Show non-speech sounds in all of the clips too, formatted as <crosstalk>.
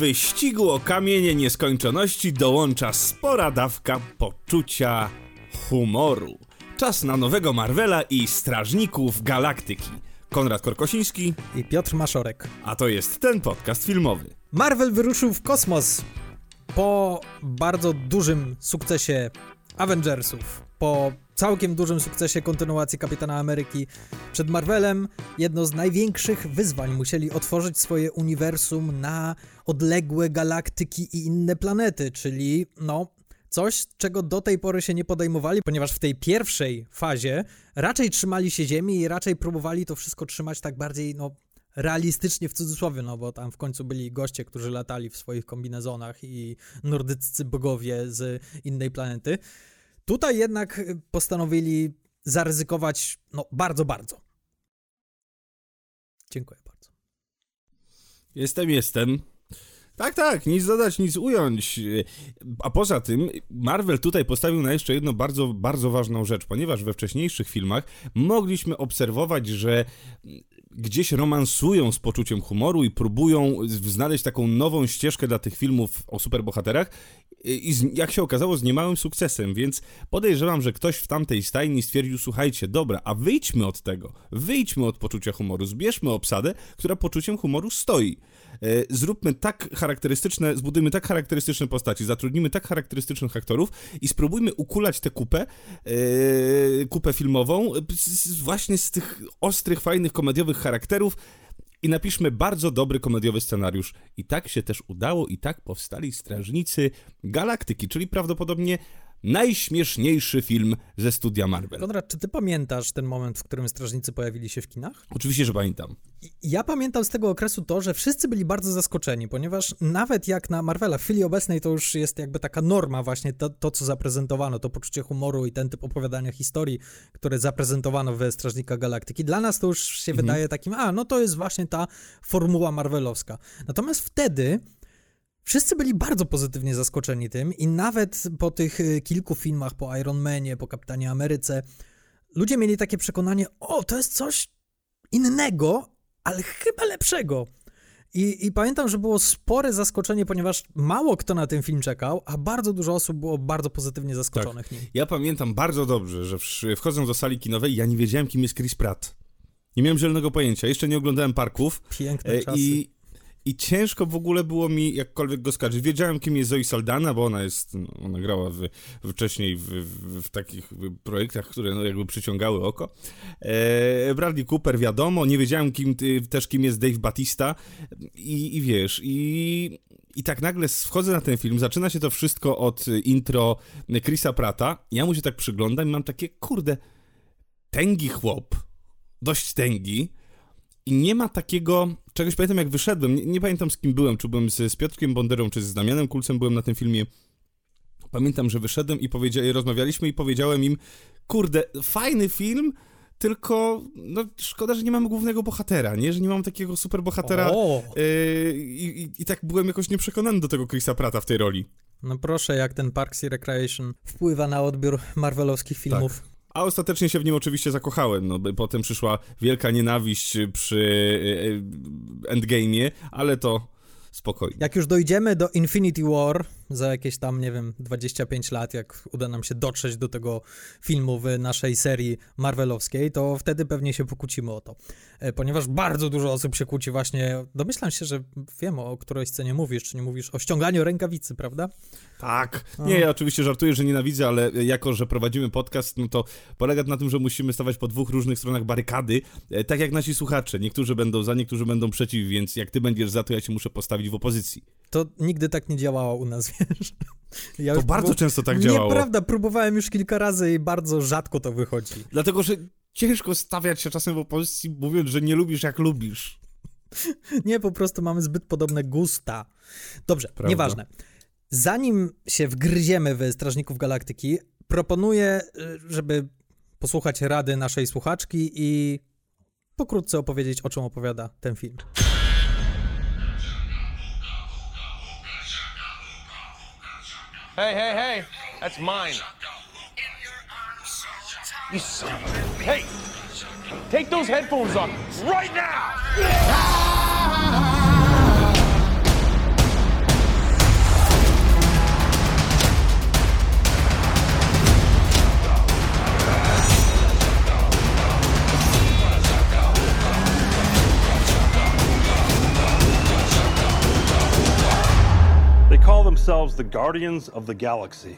Wyścigu o kamienie nieskończoności dołącza spora dawka poczucia humoru. Czas na nowego Marvela i Strażników Galaktyki. Konrad Korkosiński, i Piotr Maszorek. a to jest ten podcast filmowy. Marvel wyruszył w kosmos po bardzo dużym sukcesie Avengersów, po całkiem dużym sukcesie kontynuacji Kapitana Ameryki przed Marvelem. Jedno z największych wyzwań musieli otworzyć swoje uniwersum na odległe galaktyki i inne planety, czyli no Coś, czego do tej pory się nie podejmowali, ponieważ w tej pierwszej fazie raczej trzymali się Ziemi i raczej próbowali to wszystko trzymać tak bardziej, no, realistycznie w cudzysłowie, no bo tam w końcu byli goście, którzy latali w swoich kombinezonach i nordyccy bogowie z innej planety. Tutaj jednak postanowili zaryzykować, no, bardzo, bardzo. Dziękuję bardzo. Jestem, jestem. Tak, tak, nic dodać, nic ująć. A poza tym, Marvel tutaj postawił na jeszcze jedną bardzo, bardzo ważną rzecz, ponieważ we wcześniejszych filmach mogliśmy obserwować, że gdzieś romansują z poczuciem humoru i próbują znaleźć taką nową ścieżkę dla tych filmów o superbohaterach i z, jak się okazało z niemałym sukcesem, więc podejrzewam, że ktoś w tamtej stajni stwierdził, słuchajcie, dobra, a wyjdźmy od tego, wyjdźmy od poczucia humoru, zbierzmy obsadę, która poczuciem humoru stoi. E, zróbmy tak charakterystyczne, zbudujmy tak charakterystyczne postaci, zatrudnimy tak charakterystycznych aktorów i spróbujmy ukulać tę kupę, e, kupę filmową właśnie z tych ostrych, fajnych, komediowych charakterów, i napiszmy bardzo dobry komediowy scenariusz. I tak się też udało, i tak powstali Strażnicy Galaktyki, czyli prawdopodobnie najśmieszniejszy film ze studia Marvel. Konrad, czy ty pamiętasz ten moment, w którym Strażnicy pojawili się w kinach? Oczywiście, że pamiętam. Ja pamiętam z tego okresu to, że wszyscy byli bardzo zaskoczeni, ponieważ nawet jak na Marvela w chwili obecnej to już jest jakby taka norma właśnie to, to co zaprezentowano, to poczucie humoru i ten typ opowiadania historii, które zaprezentowano we Strażnika Galaktyki. Dla nas to już się mhm. wydaje takim, a no to jest właśnie ta formuła marvelowska. Natomiast wtedy Wszyscy byli bardzo pozytywnie zaskoczeni tym i nawet po tych y, kilku filmach, po Iron Manie, po Kapitanie Ameryce, ludzie mieli takie przekonanie, o, to jest coś innego, ale chyba lepszego. I, I, pamiętam, że było spore zaskoczenie, ponieważ mało kto na ten film czekał, a bardzo dużo osób było bardzo pozytywnie zaskoczonych tak. nim. Ja pamiętam bardzo dobrze, że wchodząc do sali kinowej, ja nie wiedziałem, kim jest Chris Pratt. Nie miałem zielonego pojęcia. Jeszcze nie oglądałem parków. Piękne e, czasy. I i ciężko w ogóle było mi jakkolwiek go skojarzyć. Wiedziałem, kim jest Zoe Saldana, bo ona jest, no, ona grała w, wcześniej w, w, w, takich projektach, które no, jakby przyciągały oko. E, Bradley Cooper, wiadomo, nie wiedziałem kim, też, kim jest Dave Batista i, i wiesz, i, i tak nagle wchodzę na ten film, zaczyna się to wszystko od intro Chrisa Prata, ja mu się tak przyglądam i mam takie, kurde, tęgi chłop, dość tęgi, i nie ma takiego czegoś, pamiętam jak wyszedłem, nie, nie, pamiętam z kim byłem, czy byłem z, z Piotrkiem Bonderą, czy z Damianem Kulcem byłem na tym filmie. Pamiętam, że wyszedłem i powiedzia- rozmawialiśmy i powiedziałem im, kurde, fajny film, tylko no, szkoda, że nie mamy głównego bohatera, nie? Że nie mamy takiego super bohatera. Yy, i, I tak byłem jakoś nieprzekonany do tego Chrisa Prata w tej roli. No proszę, jak ten Parks and Recreation wpływa na odbiór marvelowskich filmów. Tak. A ostatecznie się w nim oczywiście zakochałem, no potem przyszła wielka nienawiść przy e, e, Endgame'ie, ale to spokojnie. Jak już dojdziemy do Infinity War za jakieś tam, nie wiem, 25 lat, jak uda nam się dotrzeć do tego filmu w naszej serii Marvelowskiej, to wtedy pewnie się pokłócimy o to. E, ponieważ bardzo dużo osób się kłóci właśnie, domyślam się, że wiem o której scenie mówisz, czy nie mówisz o ściąganiu rękawicy, prawda? Tak. Nie, ja oczywiście żartuję, że nienawidzę, ale jako, że prowadzimy podcast, no to polega na tym, że musimy stawać po dwóch różnych stronach barykady, e, tak jak nasi słuchacze. Niektórzy będą za, niektórzy będą przeciw, więc jak ty będziesz za, to ja się muszę postawić w opozycji. To nigdy tak nie działało u nas, wiesz? Ja to bardzo często tak działało. Nieprawda, próbowałem już kilka razy i bardzo rzadko to wychodzi. Dlatego, że ciężko stawiać się czasem w opozycji, mówiąc, że nie lubisz jak lubisz. <laughs> Nie, po prostu mamy zbyt podobne gusta. Dobrze, Prawda. nieważne. Zanim się wgryziemy w Strażników Galaktyki, proponuję, y, żeby posłuchać rady naszej słuchaczki i pokrótce opowiedzieć, o czym opowiada ten film. Hey, hey, hey, that's mine. You son of a... Hey, take those headphones off right now! <laughs> themselves the Guardians of the Galaxy.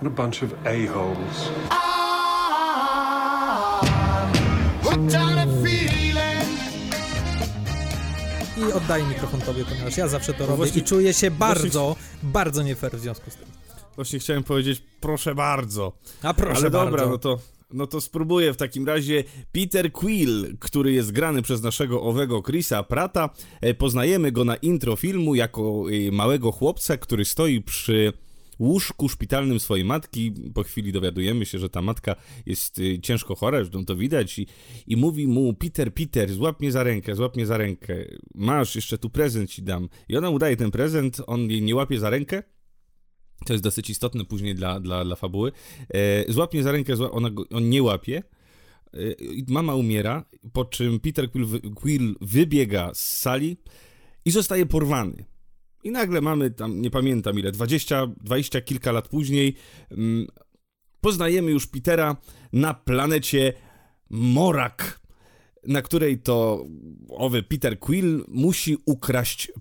What a bunch of a-holes. I oddaję mikrofon tobie, ponieważ ja zawsze to robię właśnie- i czuję się właśnie- bardzo, bardzo nie fair w związku z tym. Właśnie chciałem powiedzieć, proszę bardzo. A proszę Ale bardzo. dobra, no to, no to spróbuję w takim razie. Peter Quill, który jest grany przez naszego owego Chrisa Prata. E, Poznajemy go na intro filmu jako e, małego chłopca, który stoi przy łóżku szpitalnym swojej matki. Po chwili dowiadujemy się, że ta matka jest e, ciężko chora, zresztą to widać. I, I mówi mu, Peter, Peter, złap mnie za rękę, złap mnie za rękę. Masz, jeszcze tu prezent ci dam. I ona mu daje ten prezent, on jej nie łapie za rękę. To jest dosyć istotne później dla, dla, dla fabuły. E, za rękę, zła, ona on nie łapie. E, mama umiera, po czym Peter Quill, Quill wybiega z sali i zostaje porwany. I nagle mamy tam, nie pamiętam ile, 20, 20 kilka lat później, mm, poznajemy już Petera na planecie Morak, na której to owy Peter Quill musi ukraść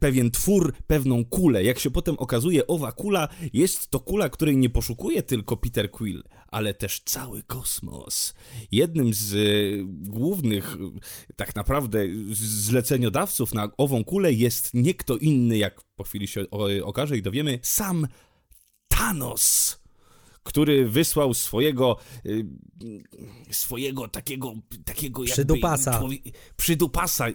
pewien twór, pewną kulę. Jak się potem okazuje, owa kula jest to kula, której nie poszukuje tylko Peter Quill, ale też cały kosmos. Jednym z e, głównych, e, tak naprawdę, zleceniodawców na ową kulę jest nie kto inny, jak po chwili się o, okaże i dowiemy, sam Thanos który wysłał swojego y, swojego takiego takiego jakby Przydupasa. przydupasa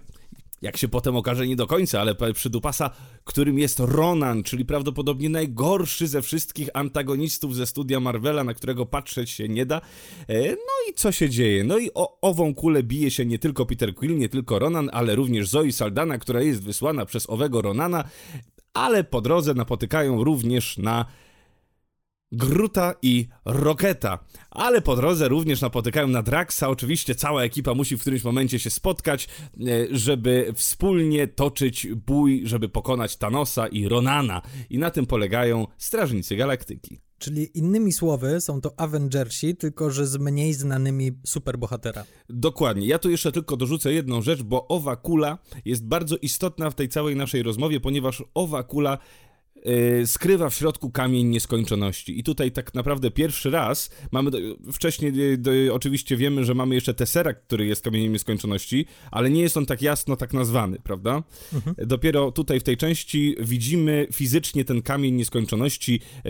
jak się potem okaże nie do końca, ale przydupasa, którym jest Ronan, czyli prawdopodobnie najgorszy ze wszystkich antagonistów ze studia Marvela, na którego patrzeć się nie da. E, No i co się dzieje? No i o ową kulę bije się nie tylko Peter Quill, nie tylko Ronan, ale również Zoe Saldana, która jest wysłana przez owego Ronana, ale po drodze napotykają również na Gruta i Roketa. Ale po drodze również napotykają na Draxa. Oczywiście cała ekipa musi w którymś momencie się spotkać, e, żeby wspólnie toczyć bój, żeby pokonać Thanosa i Ronana. I na tym polegają Strażnicy Galaktyki. Czyli innymi słowy są to Avengersi, tylko że z mniej znanymi superbohatera. Dokładnie. Ja tu jeszcze tylko dorzucę jedną rzecz, bo owa kula jest bardzo istotna w tej całej naszej rozmowie, ponieważ owa kula skrywa w środku kamień nieskończoności. I tutaj tak naprawdę pierwszy raz mamy. Do, wcześniej e, do, oczywiście wiemy, że mamy jeszcze Tesseract, który jest kamieniem nieskończoności, ale nie jest on tak jasno tak nazwany, prawda? Dopiero tutaj w tej części widzimy fizycznie ten kamień nieskończoności. E,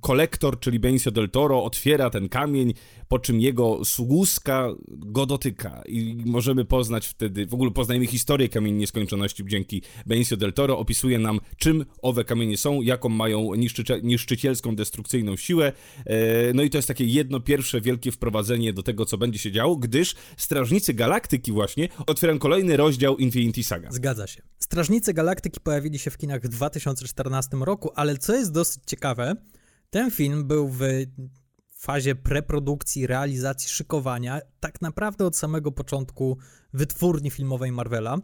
Kolektor, czyli Benicio del Toro, otwiera ten kamień, po czym jego sługuska go dotyka. I możemy poznać wtedy, w ogóle poznajemy historię kamieni nieskończoności dzięki Benicio del Toro. Opisuje nam, czym owe kamienie są, jaką mają niszczycie, niszczycielską, destrukcyjną siłę. E, No i to jest takie jedno pierwsze wielkie wprowadzenie do tego, co będzie się działo, gdyż Strażnicy Galaktyki właśnie otwierają kolejny rozdział Infinity Saga. Zgadza się. Strażnicy Galaktyki pojawili się w kinach w 2014 roku, ale co jest dosyć ciekawe, ten film był w fazie preprodukcji, realizacji, szykowania, tak naprawdę od samego początku wytwórni filmowej Marvela.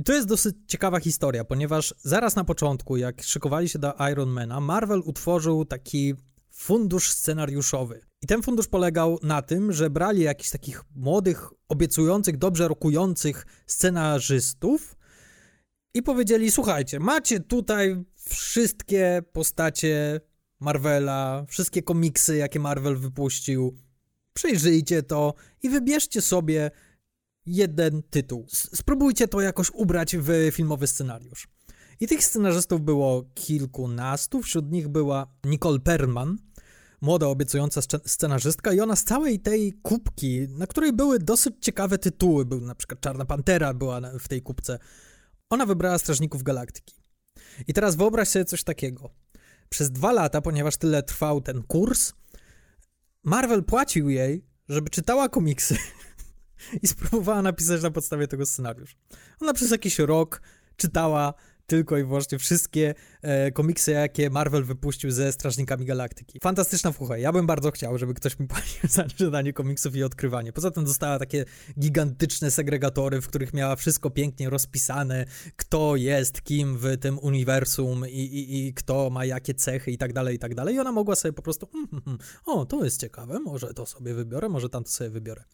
I to jest dosyć ciekawa historia, ponieważ zaraz na początku, jak szykowali się do Ironmana, Marvel utworzył taki fundusz scenariuszowy. I ten fundusz polegał na tym, że brali jakichś takich młodych, obiecujących, dobrze rokujących scenarzystów i powiedzieli: Słuchajcie, macie tutaj wszystkie postacie Marvela, wszystkie komiksy, jakie Marvel wypuścił. Przejrzyjcie to i wybierzcie sobie jeden tytuł. Spróbujcie to jakoś ubrać w filmowy scenariusz. I tych scenarzystów było kilkunastu, wśród nich była Nicole Perlman, młoda, obiecująca sce- scenarzystka i ona z całej tej kubki, na której były dosyć ciekawe tytuły, był na przykład Czarna Pantera była w tej kubce, ona wybrała Strażników Galaktyki. I teraz wyobraź sobie coś takiego. Przez dwa lata, ponieważ tyle trwał ten kurs, Marvel płacił jej, żeby czytała komiksy <laughs> i spróbowała napisać na podstawie tego scenariusz. Ona przez jakiś rok czytała tylko i wyłącznie wszystkie e, komiksy, jakie Marvel wypuścił ze Strażnikami Galaktyki. Fantastyczna fucha. Ja bym bardzo chciał, żeby ktoś mi płacił za czytanie komiksów i odkrywanie. Poza tym dostała takie gigantyczne segregatory, w których miała wszystko pięknie rozpisane, kto jest kim w tym uniwersum i, i, i kto ma jakie cechy i tak dalej, i tak dalej. I ona mogła sobie po prostu, mm, mm, o, to jest ciekawe, może to sobie wybiorę, może tamto sobie wybiorę.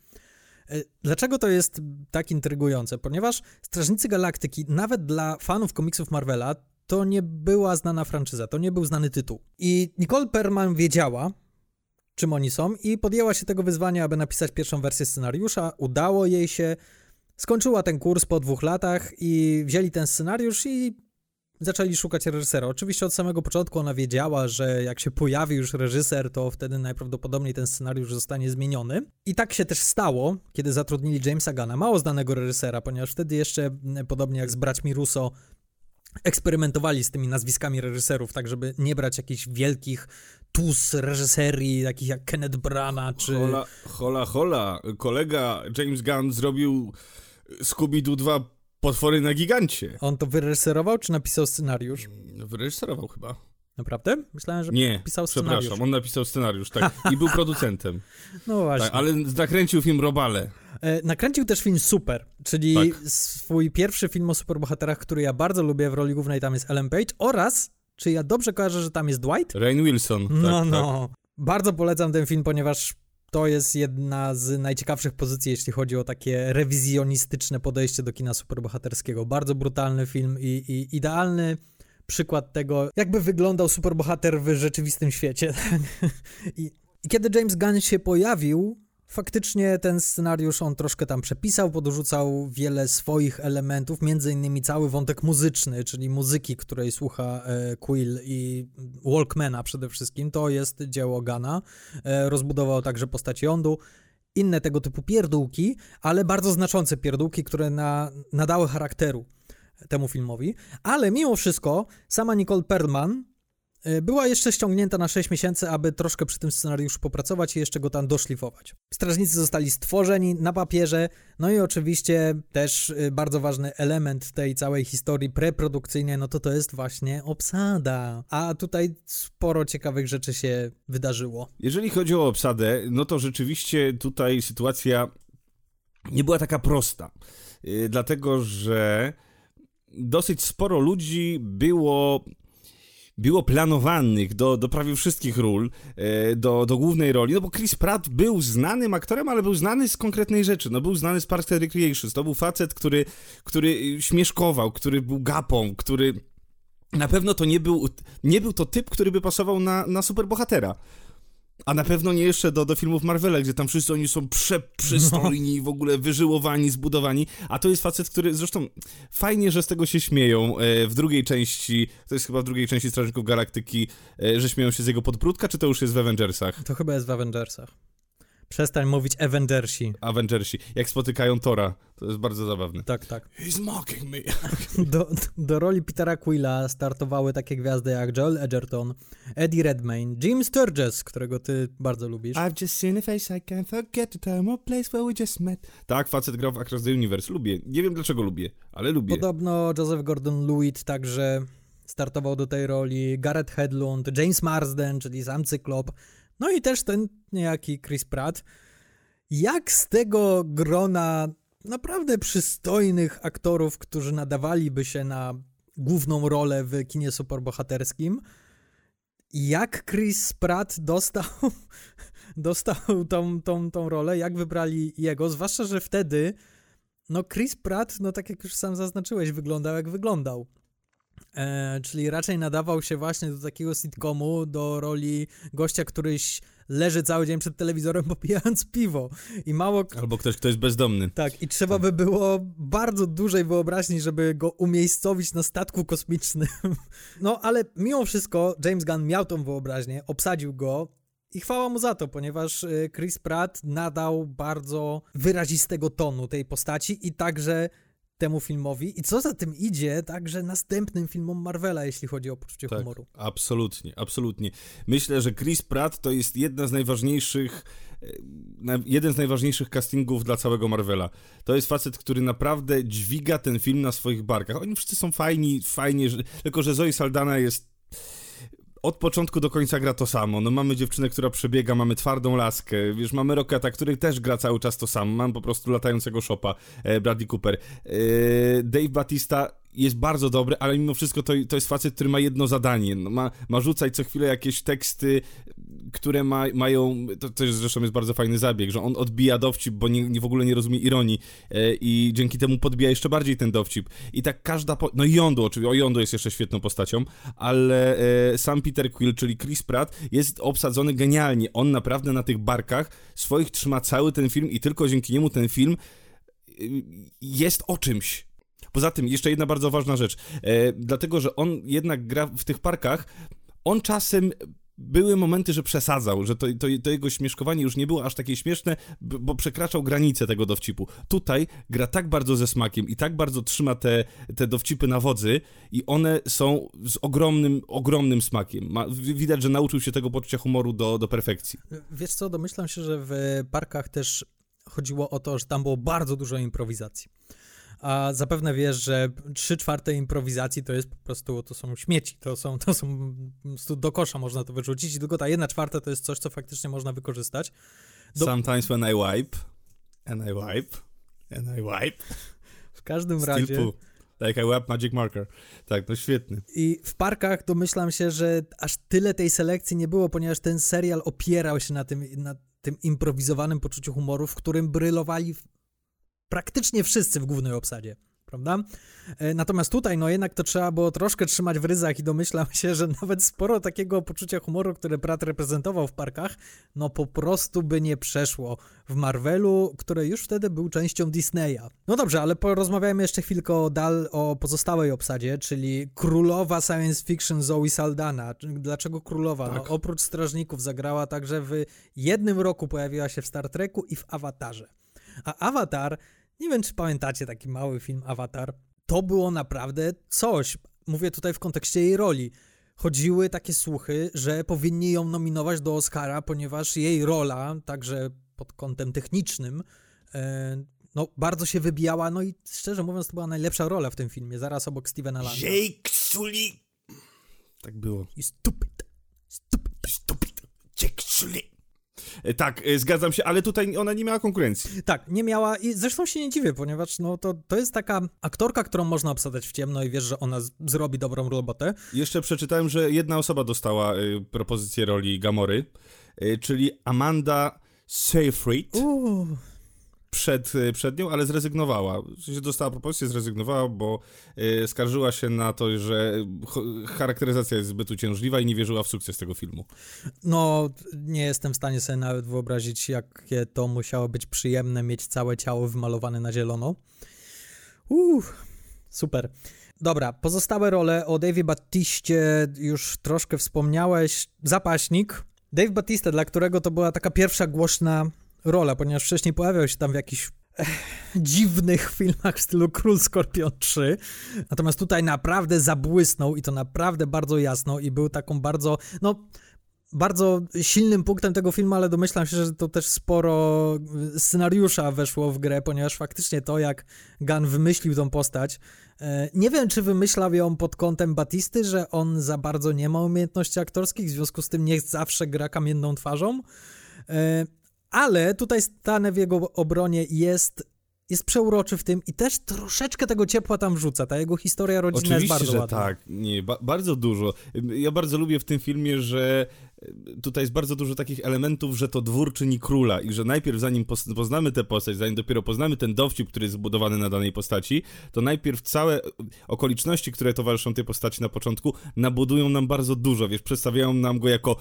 E, Dlaczego to jest tak intrygujące? Ponieważ Strażnicy Galaktyki, nawet dla fanów komiksów Marvela, to nie była znana franczyza, to nie był znany tytuł. I Nicole Perman wiedziała, czym oni są i podjęła się tego wyzwania, aby napisać pierwszą wersję scenariusza. Udało jej się, skończyła ten kurs po dwóch latach i wzięli ten scenariusz i zaczęli szukać reżysera. Oczywiście od samego początku ona wiedziała, że jak się pojawi już reżyser, to wtedy najprawdopodobniej ten scenariusz zostanie zmieniony. I tak się też stało, kiedy zatrudnili Jamesa Gana, mało znanego reżysera, ponieważ wtedy jeszcze, podobnie jak z braćmi Russo, eksperymentowali z tymi nazwiskami reżyserów, tak żeby nie brać jakichś wielkich tus reżyserii, takich jak Kenneth Branagh czy... Hola, hola, hola. Kolega James Gunn zrobił Scooby-Doo 2 Potwory na gigancie. On to wyreżyserował, czy napisał scenariusz? Wyreżyserował chyba. Naprawdę? Myślałem, że Nie, pisał scenariusz. przepraszam, on napisał scenariusz, tak. I był producentem. <laughs> No właśnie. Tak, ale nakręcił film Robale. E, nakręcił też film Super, czyli Tak. swój pierwszy film o superbohaterach, który ja bardzo lubię w roli głównej, tam jest Ellen Page oraz, czy ja dobrze kojarzę, że tam jest Dwight? Rain Wilson. Tak, no, tak. no. Bardzo polecam ten film, ponieważ to jest jedna z najciekawszych pozycji, jeśli chodzi o takie rewizjonistyczne podejście do kina superbohaterskiego. Bardzo brutalny film i, i idealny przykład tego, jakby wyglądał superbohater w rzeczywistym świecie. <laughs> I, I kiedy James Gunn się pojawił, faktycznie ten scenariusz on troszkę tam przepisał, podrzucał wiele swoich elementów, między innymi cały wątek muzyczny, czyli muzyki, której słucha e, Quill i Walkmana przede wszystkim, to jest dzieło Gana. E, rozbudował także postać Yondu, inne tego typu pierdółki, ale bardzo znaczące pierdółki, które na, nadały charakteru temu filmowi, ale mimo wszystko sama Nicole Perlman była jeszcze ściągnięta na 6 miesięcy, aby troszkę przy tym scenariuszu popracować i jeszcze go tam doszlifować. Strażnicy zostali stworzeni na papierze, no i oczywiście też y, bardzo ważny element tej całej historii preprodukcyjnej, no to to jest właśnie obsada. A tutaj sporo ciekawych rzeczy się wydarzyło. Jeżeli chodzi o obsadę, no to rzeczywiście tutaj sytuacja nie była taka prosta. Yy, dlatego, że dosyć sporo ludzi było było planowanych do, do prawie wszystkich ról, e, do, do głównej roli, no bo Chris Pratt był znanym aktorem, ale był znany z konkretnej rzeczy, no był znany z Parks and Recreations, to był facet, który, który śmieszkował, który był gapą, który na pewno to nie był, nie był to typ, który by pasował na, na superbohatera. A na pewno nie jeszcze do, do filmów Marvela, gdzie tam wszyscy oni są przeprzystojni, w ogóle wyżyłowani, zbudowani, a to jest facet, który zresztą fajnie, że z tego się śmieją e, w drugiej części, to jest chyba w drugiej części Strażników Galaktyki, e, że śmieją się z jego podbródka, czy to już jest w Avengersach? To chyba jest w Avengersach. Przestań mówić Avengersi. Avengersi, jak spotykają Tora, to jest bardzo zabawne. Tak, tak. He's mocking me. <laughs> Do, do roli Petera Quilla startowały takie gwiazdy jak Joel Edgerton, Eddie Redmayne, Jim Sturgess, którego ty bardzo lubisz. I've just seen a face I can't forget the time or place where we just met. Tak, facet grał w Across the Universe. Lubię. Nie wiem dlaczego lubię, ale lubię. Podobno Joseph Gordon-Lewitt także startował do tej roli, Gareth Hedlund, James Marsden, czyli sam Cyklop, no i też ten niejaki Chris Pratt. Jak z tego grona naprawdę przystojnych aktorów, którzy nadawaliby się na główną rolę w kinie superbohaterskim, jak Chris Pratt dostał, <laughs> dostał tą, tą, tą rolę, jak wybrali jego, zwłaszcza, że wtedy no Chris Pratt, no tak jak już sam zaznaczyłeś, wyglądał jak wyglądał. E, czyli raczej nadawał się właśnie do takiego sitcomu, do roli gościa, któryś leży cały dzień przed telewizorem <laughs> popijając piwo. I mało... Albo ktoś, kto jest bezdomny. Tak, i trzeba by było bardzo dużej wyobraźni, żeby go umiejscowić na statku kosmicznym. <laughs> No, ale mimo wszystko James Gunn miał tą wyobraźnię, obsadził go i chwała mu za to, ponieważ y, Chris Pratt nadał bardzo wyrazistego tonu tej postaci i także temu filmowi i co za tym idzie, także następnym filmom Marvela, jeśli chodzi o poczucie Tak, humoru. absolutnie, absolutnie. Myślę, że Chris Pratt to jest jedna z najważniejszych, e, jeden z najważniejszych castingów dla całego Marvela. To jest facet, który naprawdę dźwiga ten film na swoich barkach. Oni wszyscy są fajni, fajnie, tylko że Zoe Saldana jest od początku do końca gra to samo. No mamy dziewczynę, która przebiega, mamy twardą laskę, wiesz, mamy Rocketa, który też gra cały czas to samo. Mam po prostu latającego szopa, e, Bradley Cooper. E, Dave Batista jest bardzo dobry, ale mimo wszystko to, to jest facet, który ma jedno zadanie. No, ma, ma rzucać co chwilę jakieś teksty które ma, mają, to też zresztą jest bardzo fajny zabieg, że on odbija dowcip, bo nie, nie w ogóle nie rozumie ironii e, i dzięki temu podbija jeszcze bardziej ten dowcip. I tak każda, po... no Yondu oczywiście, o Yondu jest jeszcze świetną postacią, ale e, sam Peter Quill, czyli Chris Pratt, jest obsadzony genialnie. On naprawdę na tych barkach swoich trzyma cały ten film i tylko dzięki niemu ten film y, jest o czymś. Poza tym, jeszcze jedna bardzo ważna rzecz. E, dlatego, że on jednak gra w tych parkach, on czasem były momenty, że przesadzał, że to, to, to, jego śmieszkowanie już nie było aż takie śmieszne, bo przekraczał granice tego dowcipu. Tutaj gra tak bardzo ze smakiem i tak bardzo trzyma te, te dowcipy na wodzy i one są z ogromnym, ogromnym smakiem. Ma, widać, że nauczył się tego poczucia humoru do, do perfekcji. Wiesz co, domyślam się, że w parkach też chodziło o to, że tam było bardzo dużo improwizacji a zapewne wiesz, że trzy czwarte improwizacji to jest po prostu, to są śmieci, to są, to są do kosza można to wyrzucić i tylko ta jedna czwarta to jest coś, co faktycznie można wykorzystać. Do... Sometimes when I wipe, and I wipe, and I wipe. W każdym Still razie... Poo. Like I wipe magic marker. Tak, no świetny. I w parkach domyślam się, że aż tyle tej selekcji nie było, ponieważ ten serial opierał się na tym, na tym improwizowanym poczuciu humoru, w którym brylowali praktycznie wszyscy w głównej obsadzie, prawda? E, natomiast tutaj, no jednak to trzeba było troszkę trzymać w ryzach i domyślam się, że nawet sporo takiego poczucia humoru, które brat reprezentował w parkach, no po prostu by nie przeszło w Marvelu, który już wtedy był częścią Disneya. No dobrze, ale porozmawiajmy jeszcze chwilkę o, dal, o pozostałej obsadzie, czyli królowa science fiction Zoe Saldana. Dlaczego królowa? No, tak. No, oprócz Strażników zagrała także w jednym roku pojawiła się w Star Treku i w Awatarze. A Avatar nie wiem, czy pamiętacie taki mały film Avatar. To było naprawdę coś. Mówię tutaj w kontekście jej roli. Chodziły takie słuchy, że powinni ją nominować do Oscara, ponieważ jej rola, także pod kątem technicznym, e, no, bardzo się wybijała, no i szczerze mówiąc, to była najlepsza rola w tym filmie, zaraz obok Stevena Langa. Jake Sully! Tak było. I stupid. Stupid. Stupid. Jake Sully. Tak, e, zgadzam się, ale tutaj ona nie miała konkurencji. Tak, nie miała i zresztą się nie dziwię, ponieważ no, to, to jest taka aktorka, którą można obsadzać w ciemno i wiesz, że ona z- zrobi dobrą robotę. Jeszcze przeczytałem, że jedna osoba dostała y, propozycję roli Gamory, y, czyli Amanda Seyfried. Uuu przed, y, przed nią, ale zrezygnowała. Dostała propozycję, zrezygnowała, bo y, skarżyła się na to, że charakteryzacja jest zbyt uciążliwa i nie wierzyła w sukces tego filmu. No, nie jestem w stanie sobie nawet wyobrazić, jakie to musiało być przyjemne mieć całe ciało wymalowane na zielono. Uff, super. Dobra, pozostałe role o Davie Battiście już troszkę wspomniałeś. Zapaśnik. Dave Batista, dla którego to była taka pierwsza głośna rola, ponieważ wcześniej pojawiał się tam w jakichś eh, dziwnych filmach w stylu Król Skorpion 3. Natomiast tutaj naprawdę zabłysnął i to naprawdę bardzo jasno i był taką bardzo, no bardzo silnym punktem tego filmu, ale domyślam się, że to też sporo scenariusza weszło w grę, ponieważ faktycznie to, jak Gunn wymyślił tą postać, e, nie wiem, czy wymyślał ją pod kątem Batisty, że on za bardzo nie ma umiejętności aktorskich, w związku z tym niech zawsze gra kamienną twarzą, e, ale tutaj stanę w jego obronie jest jest przeuroczy w tym i też troszeczkę tego ciepła tam wrzuca. Ta jego historia rodzinna Oczywiście, jest bardzo że ładna. tak. Nie, ba bardzo dużo. Ja bardzo lubię w tym filmie, że tutaj jest bardzo dużo takich elementów, że to dwór czyni króla i że najpierw zanim poznamy tę postać, zanim dopiero poznamy ten dowcip, który jest zbudowany na danej postaci, to najpierw całe okoliczności, które towarzyszą tej postaci na początku, nabudują nam bardzo dużo, wiesz, przedstawiają nam go jako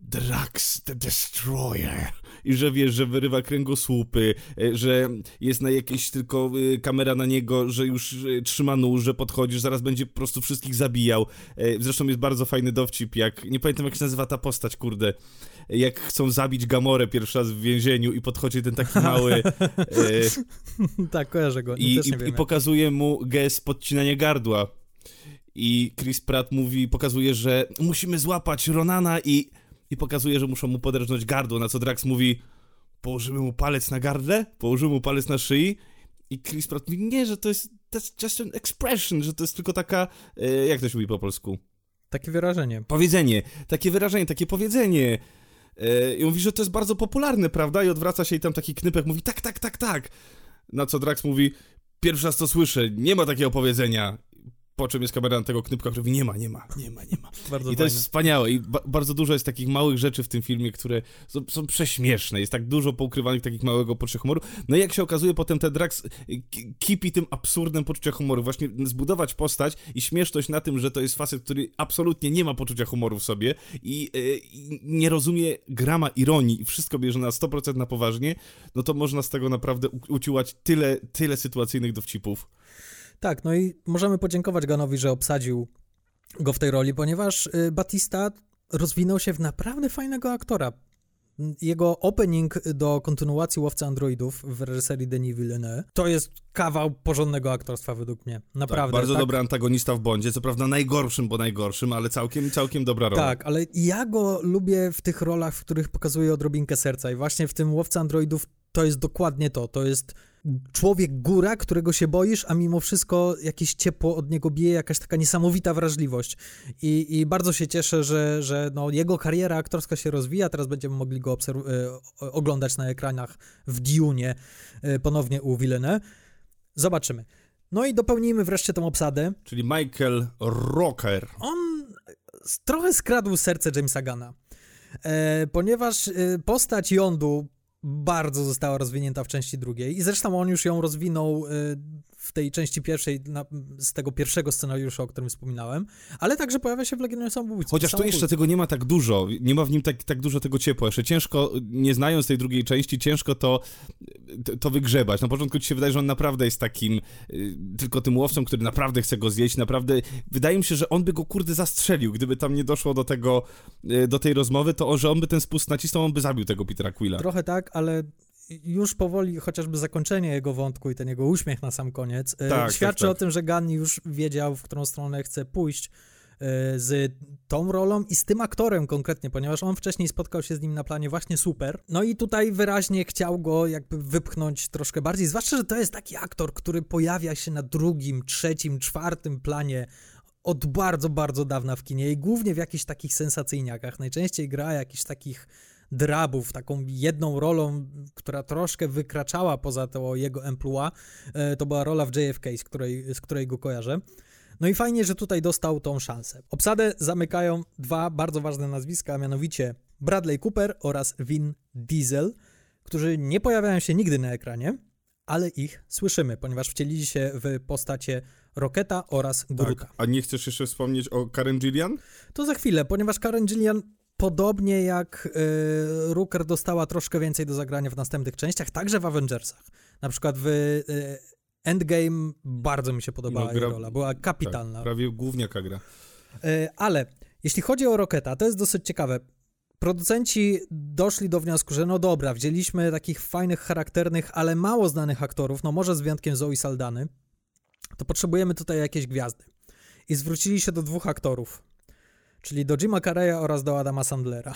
Drax the Destroyer. I że wiesz, że wyrywa kręgosłupy, e, że jest na jakieś tylko e, kamera na niego, że już e, trzyma nóż, że podchodzisz, zaraz będzie po prostu wszystkich zabijał. Zresztą jest bardzo fajny dowcip, jak, nie pamiętam jak się nazywa ta postać, kurde, jak chcą zabić Gamorę pierwszy raz w więzieniu i podchodzi ten taki mały... e, <laughs> tak, kojarzę go. I, i, i pokazuje mu gest podcinania gardła. I Chris Pratt mówi, pokazuje, że musimy złapać Ronana i i pokazuje, że muszą mu podrżnąć gardło, na co Drax mówi położymy mu palec na gardle, położymy mu palec na szyi i Chris Pratt mówi, nie, że to jest that's just an expression, że to jest tylko taka, e, jak to się mówi po polsku? Takie wyrażenie. Powiedzenie, takie wyrażenie, takie powiedzenie. E, I mówi, że to jest bardzo popularne, prawda? I odwraca się i tam taki knypek mówi, tak, tak, tak, tak. Na co Drax mówi, pierwszy raz to słyszę, nie ma takiego powiedzenia po czym jest kamera na tego knypka, który mówi, nie ma, nie ma, nie ma, nie ma. Bardzo I to fajne. jest wspaniałe i ba bardzo dużo jest takich małych rzeczy w tym filmie, które są, są prześmieszne. Jest tak dużo poukrywanych takich małego poczucia humoru. No i jak się okazuje, potem ten Drax y, ki- kipi tym absurdem poczucia humoru. Właśnie zbudować postać i śmieszność na tym, że to jest facet, który absolutnie nie ma poczucia humoru w sobie i, y, i nie rozumie grama ironii i wszystko bierze na 100% na poważnie, no to można z tego naprawdę u- uciułać tyle, tyle sytuacyjnych dowcipów. Tak, no i możemy podziękować Ganowi, że obsadził go w tej roli, ponieważ y, Batista rozwinął się w naprawdę fajnego aktora. Jego opening do kontynuacji Łowcy Androidów w reżyserii Denis Villeneuve to jest kawał porządnego aktorstwa według mnie. Naprawdę. tak, bardzo tak, dobry antagonista w Bondzie, co prawda najgorszym, bo najgorszym, ale całkiem, całkiem dobra rola. Tak, ale ja go lubię w tych rolach, w których pokazuje odrobinkę serca i właśnie w tym Łowcy Androidów to jest dokładnie to. To jest człowiek góra, którego się boisz, a mimo wszystko jakieś ciepło od niego bije, jakaś taka niesamowita wrażliwość. I, i bardzo się cieszę, że, że no, jego kariera aktorska się rozwija. Teraz będziemy mogli go e, oglądać na ekranach w Dune e, ponownie u Villeneuve. Zobaczymy. No i dopełnijmy wreszcie tą obsadę. Czyli Michael Rocker. On trochę skradł serce Jamesa Gana, e, ponieważ e, postać Yondu bardzo została rozwinięta w części drugiej i zresztą on już ją rozwinął e, w tej części pierwszej, na, z tego pierwszego scenariusza, o którym wspominałem, ale także pojawia się w Legionie Samobójców. Chociaż tu jeszcze tego nie ma tak dużo, nie ma w nim tak, tak dużo tego ciepła. Jeszcze ciężko, nie znając tej drugiej części, ciężko to, to, to wygrzebać. Na początku ci się wydaje, że on naprawdę jest takim y, tylko tym łowcą, który naprawdę chce go zjeść, naprawdę... Wydaje mi się, że on by go kurde zastrzelił, gdyby tam nie doszło do tego, y, do tej rozmowy, to że on by ten spust nacisnął, on by zabił tego Petera Quilla. Trochę tak, ale już powoli chociażby zakończenie jego wątku i ten jego uśmiech na sam koniec e, Tak, świadczy tak, tak. o tym, że Gunn już wiedział, w którą stronę chce pójść e, z tą rolą i z tym aktorem konkretnie, ponieważ on wcześniej spotkał się z nim na planie właśnie super. No i tutaj wyraźnie chciał go jakby wypchnąć troszkę bardziej, zwłaszcza, że to jest taki aktor, który pojawia się na drugim, trzecim, czwartym planie od bardzo, bardzo dawna w kinie i głównie w jakichś takich sensacyjniakach. Najczęściej gra jakichś takich drabów, taką jedną rolą, która troszkę wykraczała poza to jego emploi. E, To była rola w JFK, z której, z której go kojarzę. No i fajnie, że tutaj dostał tą szansę. Obsadę zamykają dwa bardzo ważne nazwiska, a mianowicie Bradley Cooper oraz Vin Diesel, którzy nie pojawiają się nigdy na ekranie, ale ich słyszymy, ponieważ wcielili się w postacie Roketa oraz Gruta. Tak. A nie chcesz jeszcze wspomnieć o Karen Gillian? To za chwilę, ponieważ Karen Gillian podobnie jak y, Rooker dostała troszkę więcej do zagrania w następnych częściach, także w Avengersach. Na przykład w y, Endgame bardzo mi się podobała No, jej gra- rola, była kapitalna. Tak, prawie główniaka gra. Y, ale jeśli chodzi o Roketa, to jest dosyć ciekawe. Producenci doszli do wniosku, że no dobra, wzięliśmy takich fajnych, charakternych, ale mało znanych aktorów, no może z wyjątkiem Zoe Saldany, to potrzebujemy tutaj jakieś gwiazdy. I zwrócili się do dwóch aktorów, czyli do Jima Carreya oraz do Adama Sandlera.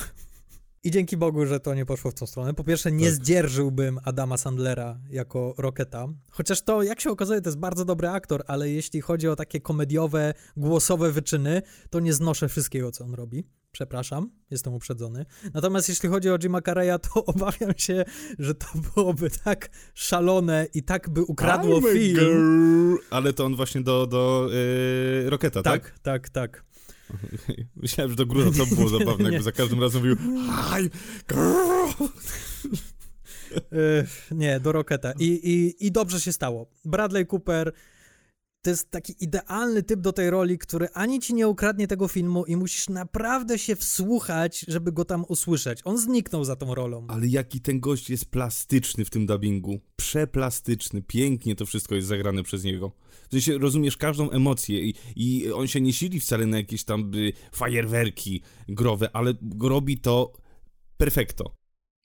I dzięki Bogu, że to nie poszło w tą stronę. Po pierwsze, nie Tak. zdzierżyłbym Adama Sandlera jako Roketa. Chociaż to, jak się okazuje, to jest bardzo dobry aktor, ale jeśli chodzi o takie komediowe, głosowe wyczyny, to nie znoszę wszystkiego, co on robi. Przepraszam, jestem uprzedzony. Natomiast jeśli chodzi o Jima Carreya, to <laughs> obawiam się, że to byłoby tak szalone i tak by ukradło I'm film. Ale to on właśnie do, do yy, Roketa, tak? Tak, tak, tak. <laughs> Myślałem, że do Gruta to było zabawne, jakby <laughs> za każdym razem mówił I'm girl. Yy, nie, do Roketa. I, i, I dobrze się stało. Bradley Cooper to jest taki idealny typ do tej roli, który ani ci nie ukradnie tego filmu i musisz naprawdę się wsłuchać, żeby go tam usłyszeć. On zniknął za tą rolą. Ale jaki ten gość jest plastyczny w tym dubbingu. Przeplastyczny, pięknie to wszystko jest zagrane przez niego. W sensie rozumiesz każdą emocję i, i on się nie sili wcale na jakieś tam y, fajerwerki growe, ale robi to perfekto.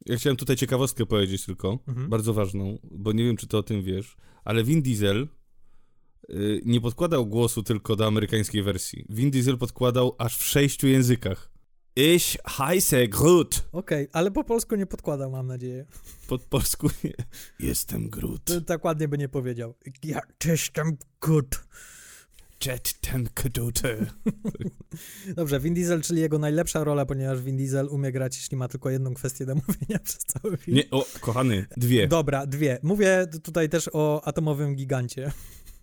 Ja chciałem tutaj ciekawostkę powiedzieć tylko, Mhm. bardzo ważną, bo nie wiem, czy ty o tym wiesz, ale Vin Diesel nie podkładał głosu tylko do amerykańskiej wersji. Vin Diesel podkładał aż w sześciu językach. Ich heiße Groot. Okej, ale po polsku nie podkładał, mam nadzieję. Po polsku nie. Jestem Groot. To, tak ładnie by nie powiedział. Ja też tam good. Jet ten Groot. <laughs> Dobrze, Vin Diesel, czyli jego najlepsza rola, ponieważ Vin Diesel umie grać, jeśli ma tylko jedną kwestię do <laughs> mówienia przez cały film. Nie, o, kochany, dwie. Dobra, dwie. Mówię tutaj też o atomowym gigancie.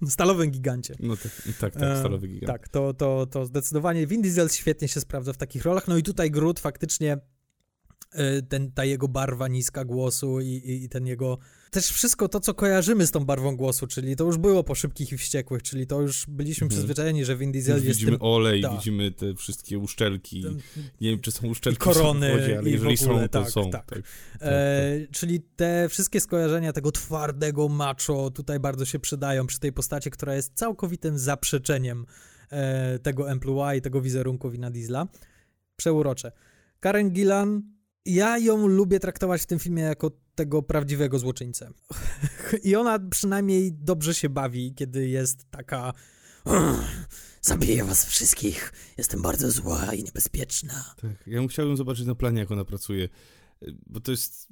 <laughs> Stalowym gigancie. No tak, tak, tak E, stalowy gigant. Tak, to, to, to zdecydowanie Vin Diesel świetnie się sprawdza w takich rolach. No i tutaj Groot faktycznie e, ten, ta jego barwa niska głosu i, i, i ten jego... Też wszystko to, co kojarzymy z tą barwą głosu, czyli to już było po Szybkich i Wściekłych, czyli to już byliśmy Mhm. przyzwyczajeni, że Vin Diesel Już jest widzimy tym, olej, tak. widzimy te wszystkie uszczelki. tym Nie wiem, czy są uszczelki korony, w wodzie, ale i w jeżeli ogóle, są, to tak, są. tak. Tak. E, czyli te wszystkie skojarzenia tego twardego macho tutaj bardzo się przydają przy tej postaci, która jest całkowitym zaprzeczeniem e, tego emploi, tego wizerunku Wina Diesla. Przeurocze. Karen Gillan, ja ją lubię traktować w tym filmie jako tego prawdziwego złoczyńcę. <laughs> I ona przynajmniej dobrze się bawi, kiedy jest taka zabiję was wszystkich, jestem bardzo zła i niebezpieczna. Tak. Ja bym chciałbym zobaczyć na planie, jak ona pracuje, bo to jest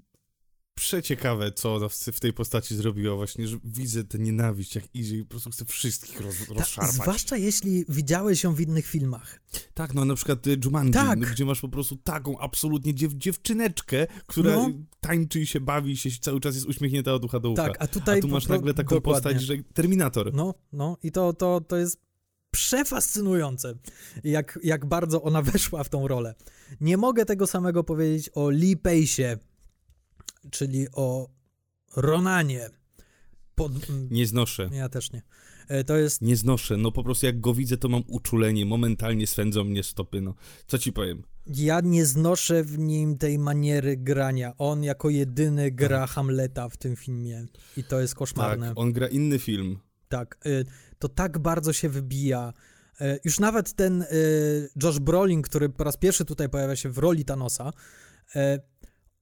przeciekawe, co w, tej postaci zrobiła właśnie, że widzę tę nienawiść, jak idzie i po prostu chce wszystkich roz, Ta, rozszarpać. zwłaszcza jeśli widziałeś ją w innych filmach. Tak, no na przykład y, Jumanji, Tak. gdzie masz po prostu taką absolutnie dziew, dziewczyneczkę, która No. tańczy i się bawi i się cały czas jest uśmiechnięta od ucha do ucha. Tak, a tutaj a tu masz nagle taką dokładnie. postać, że Terminator. No, no i to, to, to jest przefascynujące, jak, jak bardzo ona <laughs> weszła w tą rolę. Nie mogę tego samego powiedzieć o Lee Pace'ie, czyli o Ronanie. Pod, Nie znoszę. ja też nie. E, To jest Nie znoszę, no po prostu jak go widzę, to mam uczulenie, momentalnie swędzą mnie stopy, no. Co ci powiem? Ja nie znoszę w nim tej maniery grania. On jako jedyny gra Hamleta w tym filmie. I to jest koszmarne. Tak, on gra inny film. Tak. y, To tak bardzo się wybija. Y, Już nawet ten y, Josh Brolin, który po raz pierwszy tutaj pojawia się w roli Thanosa, y,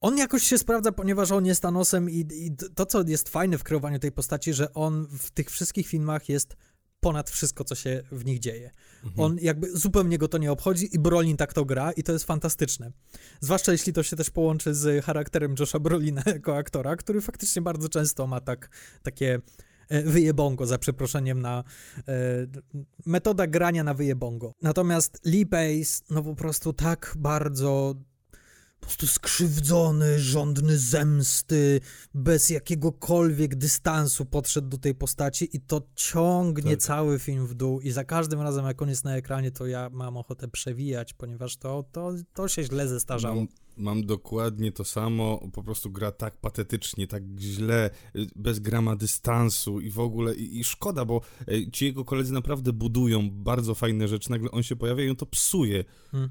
on jakoś się sprawdza, ponieważ on jest Thanosem i, i to, co jest fajne w kreowaniu tej postaci, że on w tych wszystkich filmach jest ponad wszystko, co się w nich dzieje. On jakby zupełnie go to nie obchodzi i Brolin tak to gra i to jest fantastyczne. Zwłaszcza jeśli to się też połączy z charakterem Josha Brolina jako aktora, który faktycznie bardzo często ma tak, takie e, wyjebongo, za przeproszeniem na e, metoda grania na wyjebongo. Natomiast Lee Pace, no po prostu tak bardzo po prostu skrzywdzony, żądny zemsty, bez jakiegokolwiek dystansu podszedł do tej postaci i to ciągnie Tak. cały film w dół i za każdym razem, jak on jest na ekranie, to ja mam ochotę przewijać, ponieważ to, to, to się źle zestarzało. Mam, mam dokładnie to samo, po prostu gra tak patetycznie, tak źle, y, bez grama dystansu i w ogóle, i, i szkoda, bo y, ci jego koledzy naprawdę budują bardzo fajne rzeczy, nagle on się pojawia i on to psuje. Hmm.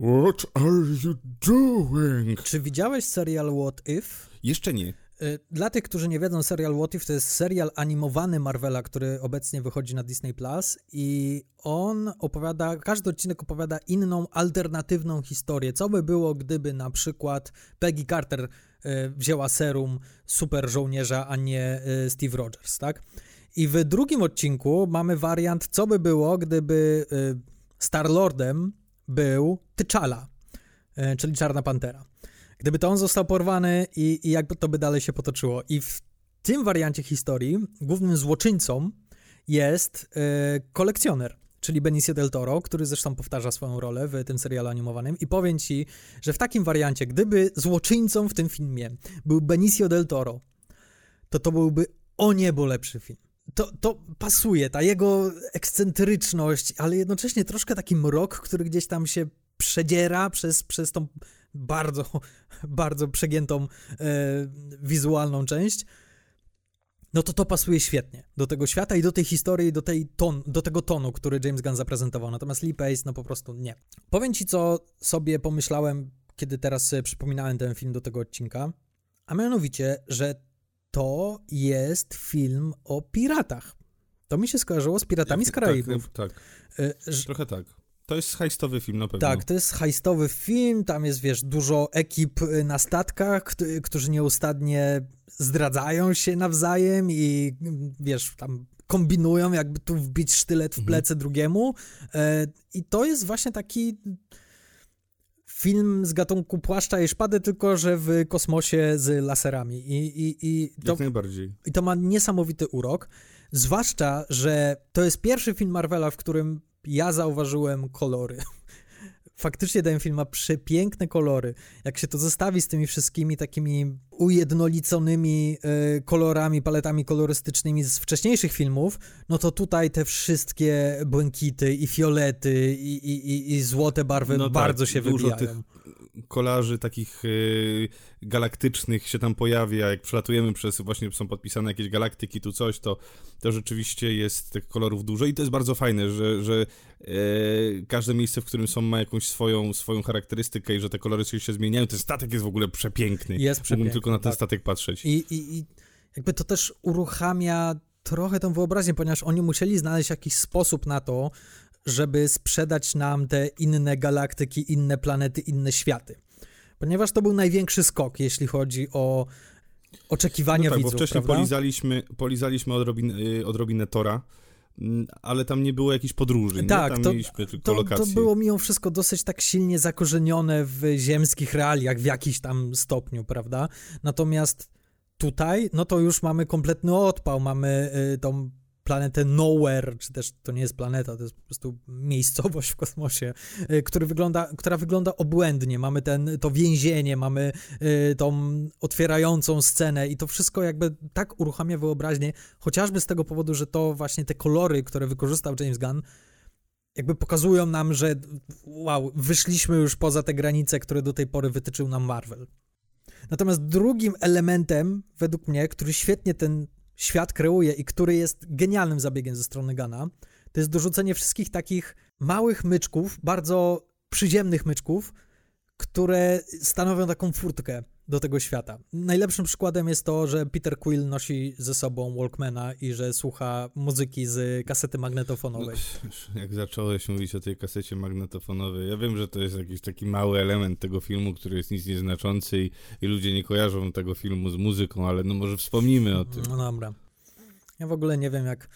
What are you doing? Czy widziałeś serial What If? Jeszcze nie. Y, Dla tych, którzy nie wiedzą, serial What If to jest serial animowany Marvela, który obecnie wychodzi na Disney Plus i on opowiada, każdy odcinek opowiada inną, alternatywną historię. Co by było, gdyby na przykład Peggy Carter y, wzięła serum super żołnierza, a nie y, Steve Rogers, tak? I w drugim odcinku mamy wariant, co by było, gdyby Star-Lordem był T'Challa, y, czyli Czarna Pantera. Gdyby to on został porwany i, i jakby to by dalej się potoczyło. I w tym wariancie historii głównym złoczyńcą jest e, kolekcjoner, czyli Benicio del Toro, który zresztą powtarza swoją rolę w tym serialu animowanym. I powiem ci, że w takim wariancie, gdyby złoczyńcą w tym filmie był Benicio del Toro, to to byłby o niebo lepszy film. To, to pasuje, ta jego ekscentryczność, ale jednocześnie troszkę taki mrok, który gdzieś tam się przedziera przez, przez tą bardzo, <laughs> bardzo przegiętą e, wizualną część, no to to pasuje świetnie do tego świata i do tej historii, do, tej ton, do tego tonu, który James Gunn zaprezentował. Natomiast Lee Pace, no po prostu nie. Powiem ci, co sobie pomyślałem, kiedy teraz sobie przypominałem ten film do tego odcinka, a mianowicie, że to jest film o piratach. To mi się skojarzyło z Piratami z Karaibów. Tak, tak, trochę tak. To jest hajstowy film na pewno. tak, to jest hajstowy film, tam jest, wiesz, dużo ekip y, na statkach, kt- którzy nieustannie zdradzają się nawzajem i, mm, wiesz, tam kombinują, jakby tu wbić sztylet w plecy drugiemu. E, I to jest właśnie taki film z gatunku płaszcza i szpady, tylko że w kosmosie z laserami. I, i, i to, Jak najbardziej. i to ma niesamowity urok. Zwłaszcza, że to jest pierwszy film Marvela, w którym ja zauważyłem kolory. <laughs> faktycznie ten film ma przepiękne kolory. Jak się to zestawi z tymi wszystkimi takimi ujednoliconymi y, kolorami, paletami kolorystycznymi z wcześniejszych filmów, no to tutaj te wszystkie błękity i fiolety i, i, i, i złote barwy No tak, bardzo się dużo wybijają. tych kolarzy takich y, galaktycznych się tam pojawia, jak przelatujemy przez, właśnie są podpisane jakieś galaktyki, tu coś, to, to rzeczywiście jest tych kolorów dużo i to jest bardzo fajne, że, że y, każde miejsce, w którym są, ma jakąś swoją, swoją charakterystykę i że te kolory się, się zmieniają. Ten statek jest w ogóle przepiękny. Jest Mógłbym przepiękny, tylko na ten tak. statek patrzeć. I, i, I jakby to też uruchamia trochę tą wyobraźnię, ponieważ oni musieli znaleźć jakiś sposób na to, żeby sprzedać nam te inne galaktyki, inne planety, inne światy. Ponieważ to był największy skok, jeśli chodzi o oczekiwania No tak, widzów, bo wcześniej prawda? polizaliśmy, polizaliśmy odrobin, y, odrobinę Tora, mm, ale tam nie było jakichś podróży, Tak, nie? Tam to- tylko To, to lokacje. było mimo wszystko dosyć tak silnie zakorzenione w ziemskich realiach w jakiś tam stopniu, prawda? Natomiast tutaj, no to już mamy kompletny odpał, mamy y, tą planetę Nowhere, czy też to nie jest planeta, to jest po prostu miejscowość w kosmosie, y, który wygląda, która wygląda obłędnie. Mamy ten, to więzienie, mamy y, tą otwierającą scenę i to wszystko jakby tak uruchamia wyobraźnię, chociażby z tego powodu, że to właśnie te kolory, które wykorzystał James Gunn, jakby pokazują nam, że wow, wyszliśmy już poza te granice, które do tej pory wytyczył nam Marvel. Natomiast drugim elementem, według mnie, który świetnie ten świat kreuje i który jest genialnym zabiegiem ze strony Gana, to jest dorzucenie wszystkich takich małych myczków, bardzo przyziemnych myczków, które stanowią taką furtkę do tego świata. Najlepszym przykładem jest to, że Peter Quill nosi ze sobą Walkmana i że słucha muzyki z kasety magnetofonowej. Jak zacząłeś mówić o tej kasecie magnetofonowej, ja wiem, że to jest jakiś taki mały element tego filmu, który jest nic nieznaczący i, i ludzie nie kojarzą tego filmu z muzyką, ale no może wspomnimy o tym. No dobra. Ja w ogóle nie wiem, jak,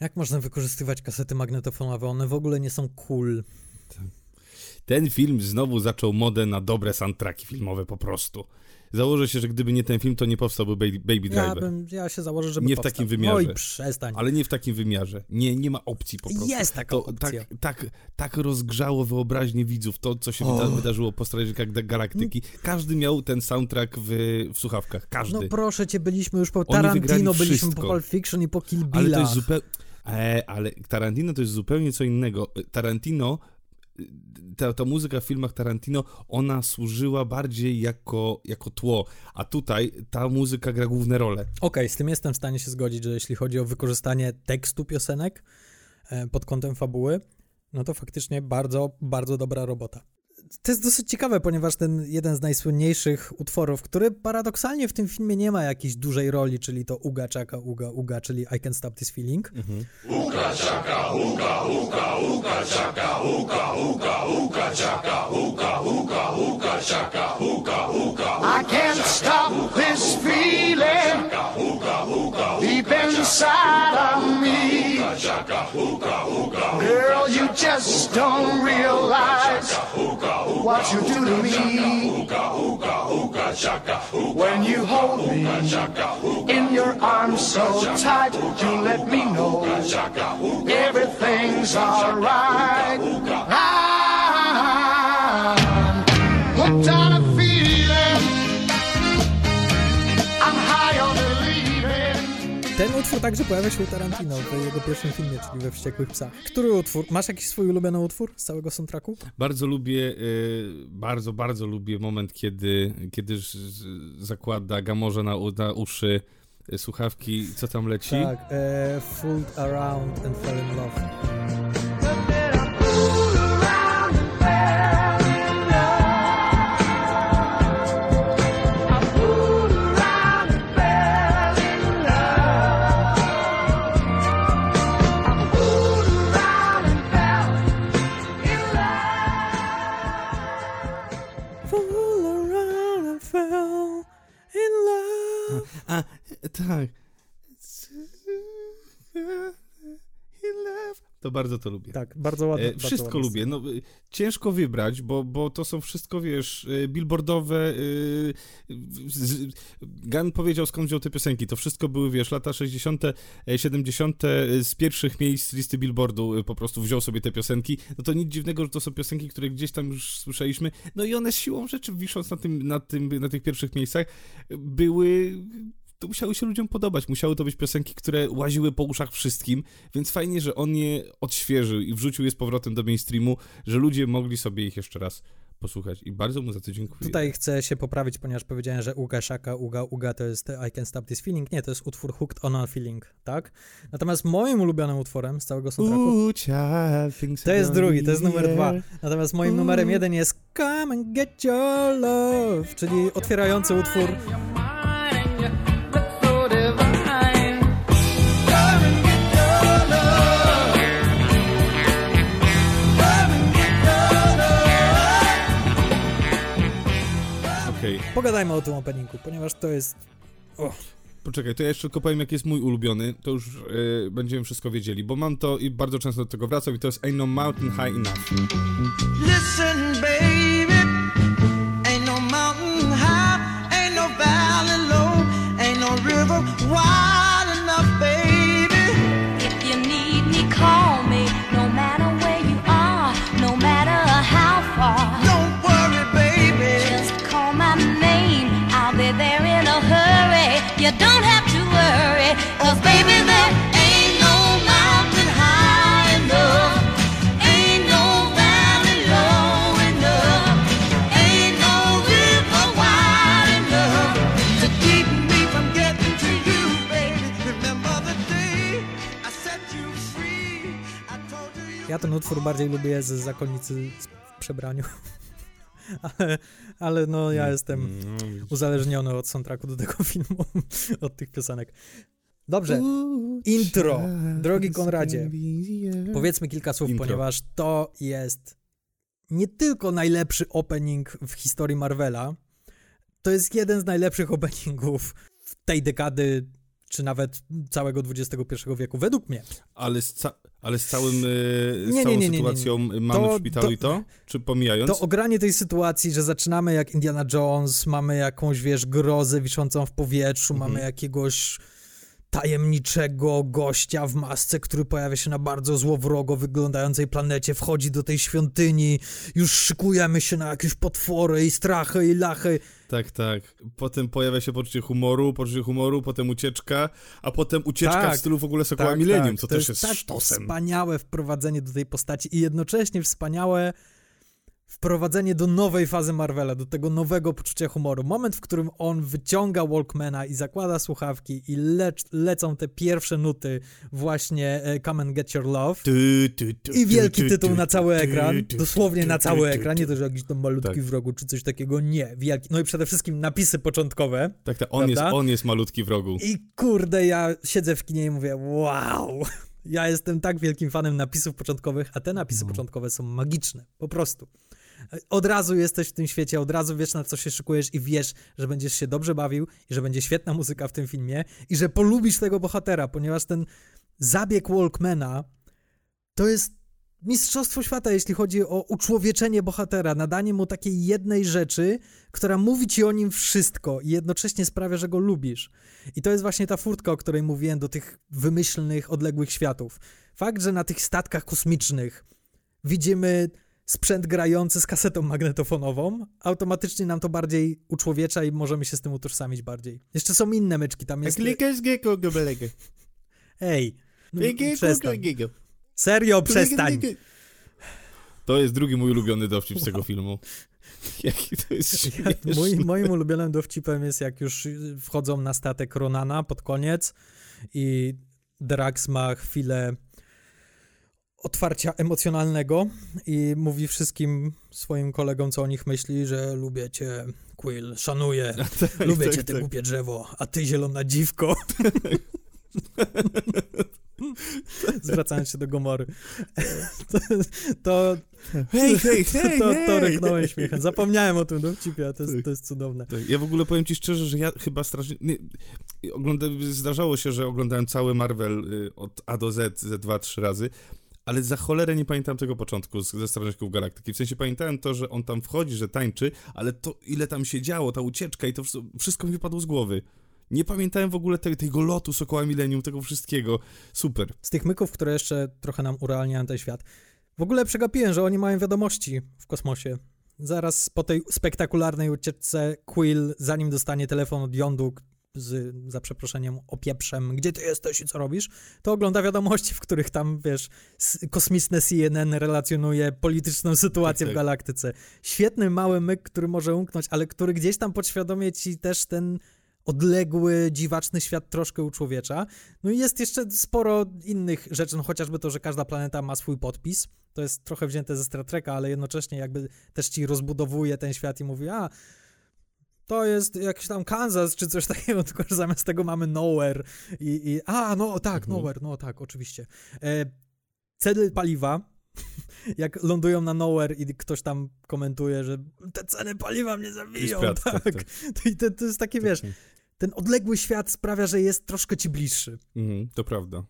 jak można wykorzystywać kasety magnetofonowe. One w ogóle nie są cool. Ten film znowu zaczął modę na dobre soundtracki filmowe po prostu. Założę się, że gdyby nie ten film, to nie powstałby Baby, Baby Ja, Driver. bym, ja się założę, żeby Nie w powstał. takim wymiarze. Oj, przestań. Ale nie w takim wymiarze. Nie, nie ma opcji po prostu. Jest taka to opcja. tak, tak, tak rozgrzało wyobraźnię widzów, to co się wyda wydarzyło po Strażnikach Galaktyki. Każdy miał ten soundtrack w, w słuchawkach. Każdy. No proszę cię, byliśmy już po Tarantino, byliśmy po Pulp Fiction i po Kill ale to jest zupełnie... E, ale Tarantino to jest zupełnie co innego. Tarantino, ta, ta muzyka w filmach Tarantino, ona służyła bardziej jako, jako tło, a tutaj ta muzyka gra główne role. Okej, z tym jestem w stanie się zgodzić, że jeśli chodzi o wykorzystanie tekstu piosenek e, pod kątem fabuły, no to faktycznie bardzo, bardzo dobra robota. To jest dosyć ciekawe, ponieważ ten jeden z najsłynniejszych utworów, który paradoksalnie w tym filmie nie ma jakiejś dużej roli, czyli to Uga Chaka Uga Uga, czyli I Can't Stop This Feeling. I can't stop this feeling deep inside of me. Girl, you just don't realize what you do to me. When you hold me in your arms so tight, you let me know everything's alright. Utwór także pojawia się u Tarantino w jego pierwszym filmie, czyli we Wściekłych Psach. Który utwór? Masz jakiś swój ulubiony utwór z całego soundtracku? Bardzo lubię, y, bardzo, bardzo lubię moment, kiedy, kiedy zakłada Gamorze na, na uszy y, słuchawki, co tam leci? Tak, e, Fooled Around and Fell in Love. Tak. To bardzo to lubię. Tak, bardzo ładne. E, bardzo wszystko ładna lubię. No, y, ciężko wybrać, bo, bo to są wszystko, wiesz, y, billboardowe. y, z- Gun powiedział, skąd wziął te piosenki. To wszystko były, wiesz, lata 60., e, 70. z pierwszych miejsc listy billboardu y, po prostu wziął sobie te piosenki. No to nic dziwnego, że to są piosenki, które gdzieś tam już słyszeliśmy. No i one siłą rzeczy, wisząc na, tym, na, tym, na tych pierwszych miejscach, były to musiały się ludziom podobać. Musiały to być piosenki, które łaziły po uszach wszystkim, więc fajnie, że on je odświeżył i wrzucił je z powrotem do mainstreamu, że ludzie mogli sobie ich jeszcze raz posłuchać. I bardzo mu za to dziękuję. Tutaj chcę się poprawić, ponieważ powiedziałem, że Uga Shaka, Uga Uga to jest I Can Stop This Feeling. Nie, to jest utwór Hooked on a Feeling, tak? Natomiast moim ulubionym utworem z całego soundtracku to jest drugi, to jest numer dwa. Natomiast moim numerem jeden jest Come and Get Your Love, czyli otwierający utwór Okej, Pogadajmy o tym openingu, ponieważ to jest... poczekaj, to ja jeszcze tylko powiem, jaki jest mój ulubiony, to już e, będziemy wszystko wiedzieli, bo mam to i bardzo często do tego wracam i to jest Ain't No Mountain High Enough. Listen, baby, Ja ten utwór bardziej lubię z Zakonnicy w przebraniu. <laughs> ale, ale no ja jestem Mm, uzależniony od soundtracku do tego <laughs> filmu, od tych piosenek. Dobrze, Intro. Drogi Konradzie, powiedzmy kilka słów, Intro. ponieważ to jest nie tylko najlepszy opening w historii Marvela, to jest jeden z najlepszych openingów w tej dekady, czy nawet całego XXI wieku, według mnie. Ale z, ca- ale z całym, e, z Nie, całą nie, nie, nie, nie, sytuacją mamy To- w szpitalu to- i to? Czy pomijając? To ogranie tej sytuacji, że zaczynamy jak Indiana Jones, mamy jakąś, wiesz, grozę wiszącą w powietrzu, Mhm. mamy jakiegoś tajemniczego gościa w masce, który pojawia się na bardzo złowrogo wyglądającej planecie, wchodzi do tej świątyni, już szykujemy się na jakieś potwory i strachy i lachy. Tak, tak. Potem pojawia się poczucie humoru, poczucie humoru, potem ucieczka, a potem ucieczka Tak, w stylu w ogóle Sokoła Tak, Millennium, tak. co to też jest jest tak sztosem. wspaniałe wprowadzenie do tej postaci i jednocześnie wspaniałe wprowadzenie do nowej fazy Marvela, do tego nowego poczucia humoru. Moment, w którym on wyciąga Walkmana i zakłada słuchawki i lecz, lecą te pierwsze nuty właśnie e, Come and Get Your Love. I wielki tu, tytuł tu, na cały ekran, dosłownie na cały ekran, nie to, że jakiś tam malutki Tak. w rogu czy coś takiego, nie, wielki. No i przede wszystkim napisy początkowe. Tak, tak. On jest, on jest malutki w rogu. I kurde, ja siedzę w kinie i mówię, wow, ja jestem tak wielkim fanem napisów początkowych, a te napisy No. początkowe są magiczne, po prostu. Od razu jesteś w tym świecie, od razu wiesz na co się szykujesz i wiesz, że będziesz się dobrze bawił i że będzie świetna muzyka w tym filmie i że polubisz tego bohatera, ponieważ ten zabieg Walkmana to jest mistrzostwo świata, jeśli chodzi o uczłowieczenie bohatera, nadanie mu takiej jednej rzeczy, która mówi ci o nim wszystko i jednocześnie sprawia, że go lubisz. I to jest właśnie ta furtka, o której mówiłem, do tych wymyślnych, odległych światów. Fakt, że na tych statkach kosmicznych widzimy sprzęt grający z kasetą magnetofonową, automatycznie nam to bardziej uczłowiecza i możemy się z tym utożsamić bardziej. Jeszcze są inne myczki, tam jest... Gobelege. <laughs> Ej, no, przestań. gecko. Serio, przestań. To jest drugi mój ulubiony dowcip z tego <laughs> filmu. Jaki to jest <laughs> śmieszny. mój, moim ulubionym dowcipem jest, jak już wchodzą na statek Ronana pod koniec i Drax ma chwilę otwarcia emocjonalnego i mówi wszystkim swoim kolegom, co o nich myśli, że lubię cię, Quill, szanuję, <laughs> lubię tak, cię, ty tak. głupie drzewo, a ty zielona dziwko. <laughs> Zwracając się do Gomory. <laughs> To, to, Hej, hej, hej, to, to ryknąłem śmiechem. Zapomniałem o tym dowcipie, a to jest, Tak. to jest cudowne. Tak, ja w ogóle powiem ci szczerze, że ja chyba strasznie... Nie, ogląda, zdarzało się, że oglądałem cały Marvel y, od A do Z, ze dwa, trzy razy, ale za cholerę nie pamiętam tego początku z, ze Strażników Galaktyki. W sensie pamiętałem to, że on tam wchodzi, że tańczy, ale to ile tam się działo, ta ucieczka i to wsz- wszystko mi wypadło z głowy. Nie pamiętałem w ogóle te, tego lotu Sokoła Millennium, tego wszystkiego. Super. Z tych myków, które jeszcze trochę nam urealniają ten świat. W ogóle przegapiłem, że oni mają wiadomości w kosmosie. Zaraz po tej spektakularnej ucieczce Quill, zanim dostanie telefon od Yondu z, za przeproszeniem, opieprzem, gdzie ty jesteś i co robisz, to ogląda wiadomości, w których tam, wiesz, kosmiczne CNN relacjonuje polityczną sytuację Tak, w tak. galaktyce. Świetny mały myk, który może umknąć, ale który gdzieś tam podświadomie ci też ten odległy, dziwaczny świat troszkę uczłowiecza. No i jest jeszcze sporo innych rzeczy, no chociażby to, że każda planeta ma swój podpis. To jest trochę wzięte ze Star Treka, ale jednocześnie jakby też ci rozbudowuje ten świat i mówi, a to jest jakiś tam Kansas czy coś takiego, <laughs> tylko że zamiast tego mamy Nowhere i, i a, no tak, Mhm. Nowhere, no tak, oczywiście. E, ceny paliwa, <laughs> jak lądują na Nowhere i ktoś tam komentuje, że te ceny paliwa mnie zabiją, Pratt, tak. tak, tak. <laughs> To, i to, jest takie, wiesz, Tak. ten odległy świat sprawia, że jest troszkę ci bliższy. Mhm, to prawda.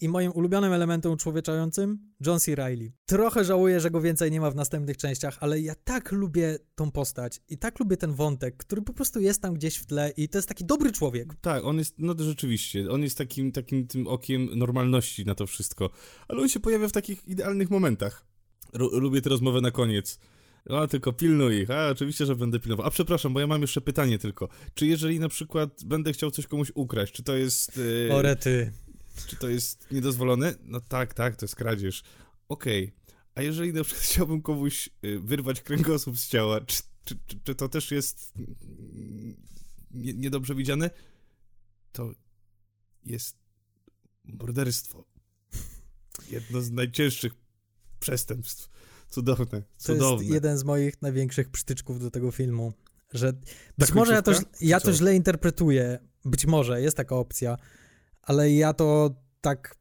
I moim ulubionym elementem uczłowieczającym John C. Reilly. Trochę żałuję, że go więcej nie ma w następnych częściach, ale ja tak lubię tą postać i tak lubię ten wątek, który po prostu jest tam gdzieś w tle i to jest taki dobry człowiek. Tak, on jest, no to rzeczywiście, on jest takim, takim tym okiem normalności na to wszystko, ale on się pojawia w takich idealnych momentach. Ru- lubię tę rozmowę na koniec. A, tylko pilnuj ich. A, oczywiście, że będę pilnował. A, przepraszam, bo ja mam jeszcze pytanie tylko. Czy jeżeli na przykład będę chciał coś komuś ukraść, czy to jest... Yy, Orety. Czy to jest niedozwolone? No tak, tak, to jest kradzież. Okej. A jeżeli na przykład <laughs> chciałbym komuś y, wyrwać kręgosłup z ciała, czy, czy, czy, czy to też jest nie, niedobrze widziane? To jest morderstwo. Jedno z najcięższych przestępstw. Cudowne, To cudowne. jest jeden z moich największych przytyczków do tego filmu, że być Ta może ja to, ja to źle interpretuję, być może jest taka opcja, ale ja to tak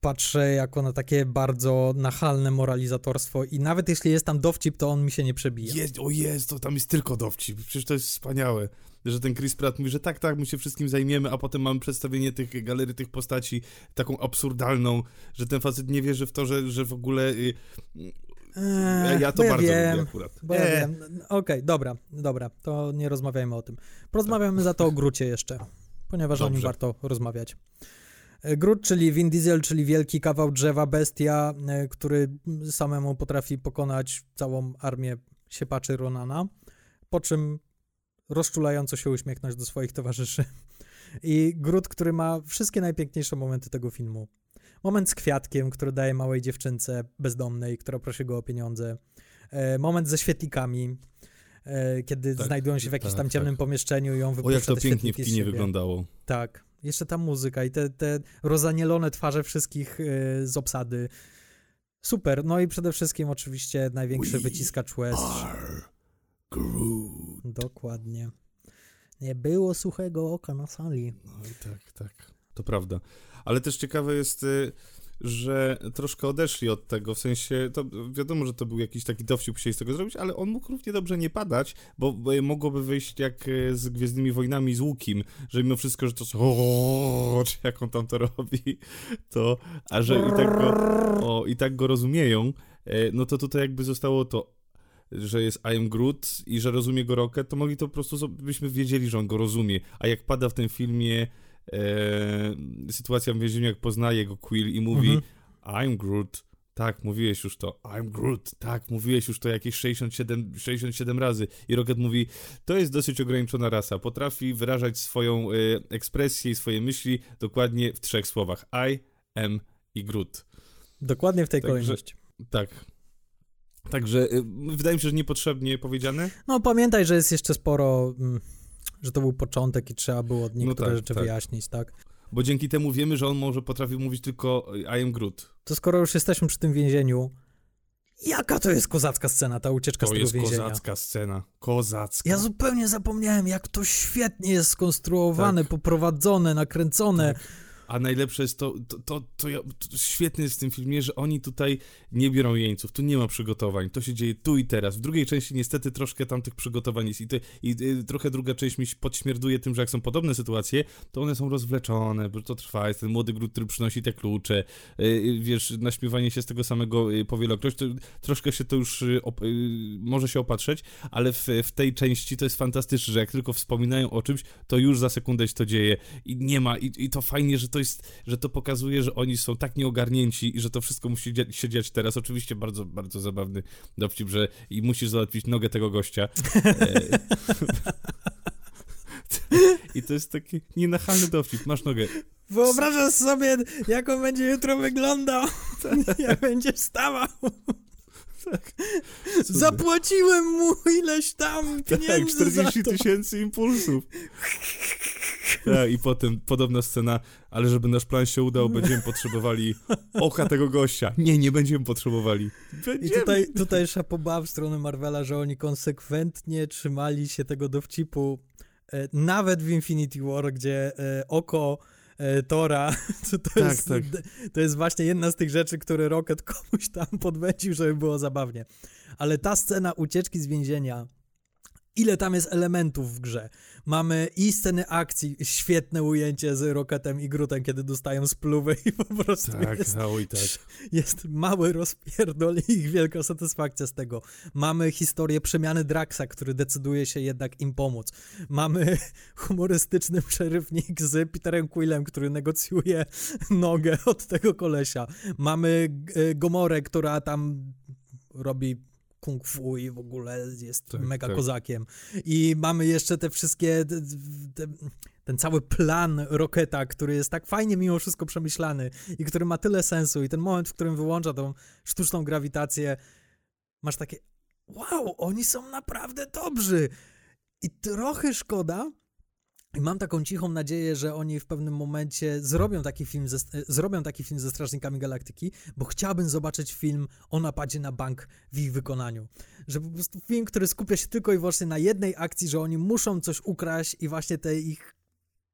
patrzę jako na takie bardzo nachalne moralizatorstwo i nawet jeśli jest tam dowcip, to on mi się nie przebija. Jest, o jest, to tam jest tylko dowcip. Przecież to jest wspaniałe. Że ten Chris Pratt mówi, że tak, tak, my się wszystkim zajmiemy, a potem mamy przedstawienie tych galerii, tych postaci taką absurdalną, że ten facet nie wierzy w to, że, że w ogóle... Y, Eee, ja to ja bardzo wiem, lubię akurat. Bo ja Eee. wiem. Okej, dobra, dobra, to nie rozmawiajmy o tym. Porozmawiamy za to o Grucie jeszcze, ponieważ o nim Dobrze. warto rozmawiać. E, Grut, czyli Vin Diesel, czyli wielki kawał drzewa, bestia, e, który samemu potrafi pokonać całą armię siepaczy Ronana, po czym rozczulająco się uśmiechnąć do swoich towarzyszy. <laughs> I Grut, który ma wszystkie najpiękniejsze momenty tego filmu. Moment z kwiatkiem, który daje małej dziewczynce bezdomnej, która prosi go o pieniądze. E, moment ze świetlikami, kiedy Tak, znajdują się w jakimś tak, tam ciemnym tak. pomieszczeniu i on O, wypuszcza jak to pięknie w kinie wyglądało. Tak. Jeszcze ta muzyka i te, te rozanielone twarze wszystkich e, z obsady. Super. No i przede wszystkim oczywiście największy We wyciskacz łez. Dokładnie. Nie było suchego oka na sali. No i tak, tak. To prawda. Ale też ciekawe jest, y, że troszkę odeszli od tego, w sensie, to wiadomo, że to był jakiś taki dowcip, chcieli z tego zrobić, ale on mógł równie dobrze nie padać, bo mogłoby wyjść jak y, z Gwiezdnymi Wojnami z Łukim, że mimo wszystko, że to są czy jak on tam to robi, to, a że i tak go, o, i tak go rozumieją, e, no to tutaj jakby zostało to że jest I am Groot i że rozumie go Rocket, to mogli to po prostu, byśmy wiedzieli, że on go rozumie. A jak pada w tym filmie e, sytuacja w więzieniu, jak poznaje go Quill i mówi Mhm. I'm Groot, tak, mówiłeś już to, I'm Groot, tak, mówiłeś już to jakieś 67, 67 razy. I Rocket mówi, to jest dosyć ograniczona rasa, potrafi wyrażać swoją e, ekspresję i swoje myśli dokładnie w trzech słowach. I am i Groot. Dokładnie w tej Także- kolejności. Tak. Także y, wydaje mi się, że niepotrzebnie powiedziane. No pamiętaj, że jest jeszcze sporo, mm, że to był początek i trzeba było niektóre tak, rzeczy tak. wyjaśnić, tak? Bo dzięki temu wiemy, że on może potrafi mówić tylko I am Groot. To skoro już jesteśmy przy tym więzieniu, jaka to jest kozacka scena, ta ucieczka z To tego jest więzienia? kozacka scena. Kozacka. Ja zupełnie zapomniałem, jak to świetnie jest skonstruowane, Tak. poprowadzone, nakręcone. A najlepsze jest to, to, to, to, ja, to świetne jest w tym filmie, że oni tutaj nie biorą jeńców, tu nie ma przygotowań, to się dzieje tu i teraz. W drugiej części niestety troszkę tam tych przygotowań jest i, i, i trochę druga część mi się podśmierduje tym, że jak są podobne sytuacje, to one są rozwleczone, bo to trwa, jest ten młody Groot, który przynosi te klucze, yy, wiesz, naśmiewanie się z tego samego yy, powielokroć, to troszkę się to już op, może się opatrzeć, ale w, w tej części to jest fantastyczne, że jak tylko wspominają o czymś, to już za sekundę się to dzieje i nie ma, i, i to fajnie, że to jest, że to pokazuje, że oni są tak nieogarnięci i że to wszystko musi dzia- się dziać teraz. Oczywiście bardzo, bardzo zabawny dowcip, że i musisz załatwić nogę tego gościa. E, <laughs> I to jest taki nienachalny dowcip. Masz nogę. Wyobrażasz sobie, jak on będzie jutro wyglądał, Tak. jak będzie wstawał. Zapłaciłem mu ileś tam Tak, pieniędzy za 40 to. tysięcy impulsów. Tak, i potem podobna scena, ale żeby nasz plan się udał, będziemy potrzebowali oka tego gościa. Nie, nie będziemy potrzebowali. I Będziemy. tutaj, tutaj szapoba w stronę Marvela, że oni konsekwentnie trzymali się tego dowcipu, e, nawet w Infinity War, gdzie e, oko e, Tora, <laughs> to, to, Tak, jest, tak. to jest właśnie jedna z tych rzeczy, które Rocket <laughs> komuś tam podwędził, żeby było zabawnie. Ale ta scena ucieczki z więzienia, ile tam jest elementów w grze. Mamy i sceny akcji, świetne ujęcie z Rocketem i Grutem, kiedy dostają spluwy i po prostu Tak, jest oj tak. jest mały rozpierdol i ich wielka satysfakcja z tego. Mamy historię przemiany Draxa, który decyduje się jednak im pomóc. Mamy humorystyczny przerywnik z Peterem Quillem, który negocjuje nogę od tego kolesia. Mamy Gomorę, która tam robi kung fu i w ogóle jest Tak, mega tak. kozakiem. I mamy jeszcze te wszystkie... Te, te, ten cały plan Roketa, który jest tak fajnie mimo wszystko przemyślany i który ma tyle sensu i ten moment, w którym wyłącza tą sztuczną grawitację, masz takie wow, oni są naprawdę dobrzy. I trochę szkoda, i mam taką cichą nadzieję, że oni w pewnym momencie zrobią taki film ze, zrobią taki film ze Strażnikami Galaktyki, bo chciałbym zobaczyć film o napadzie na bank w ich wykonaniu. Że po prostu film, który skupia się tylko i wyłącznie na jednej akcji, że oni muszą coś ukraść i właśnie te ich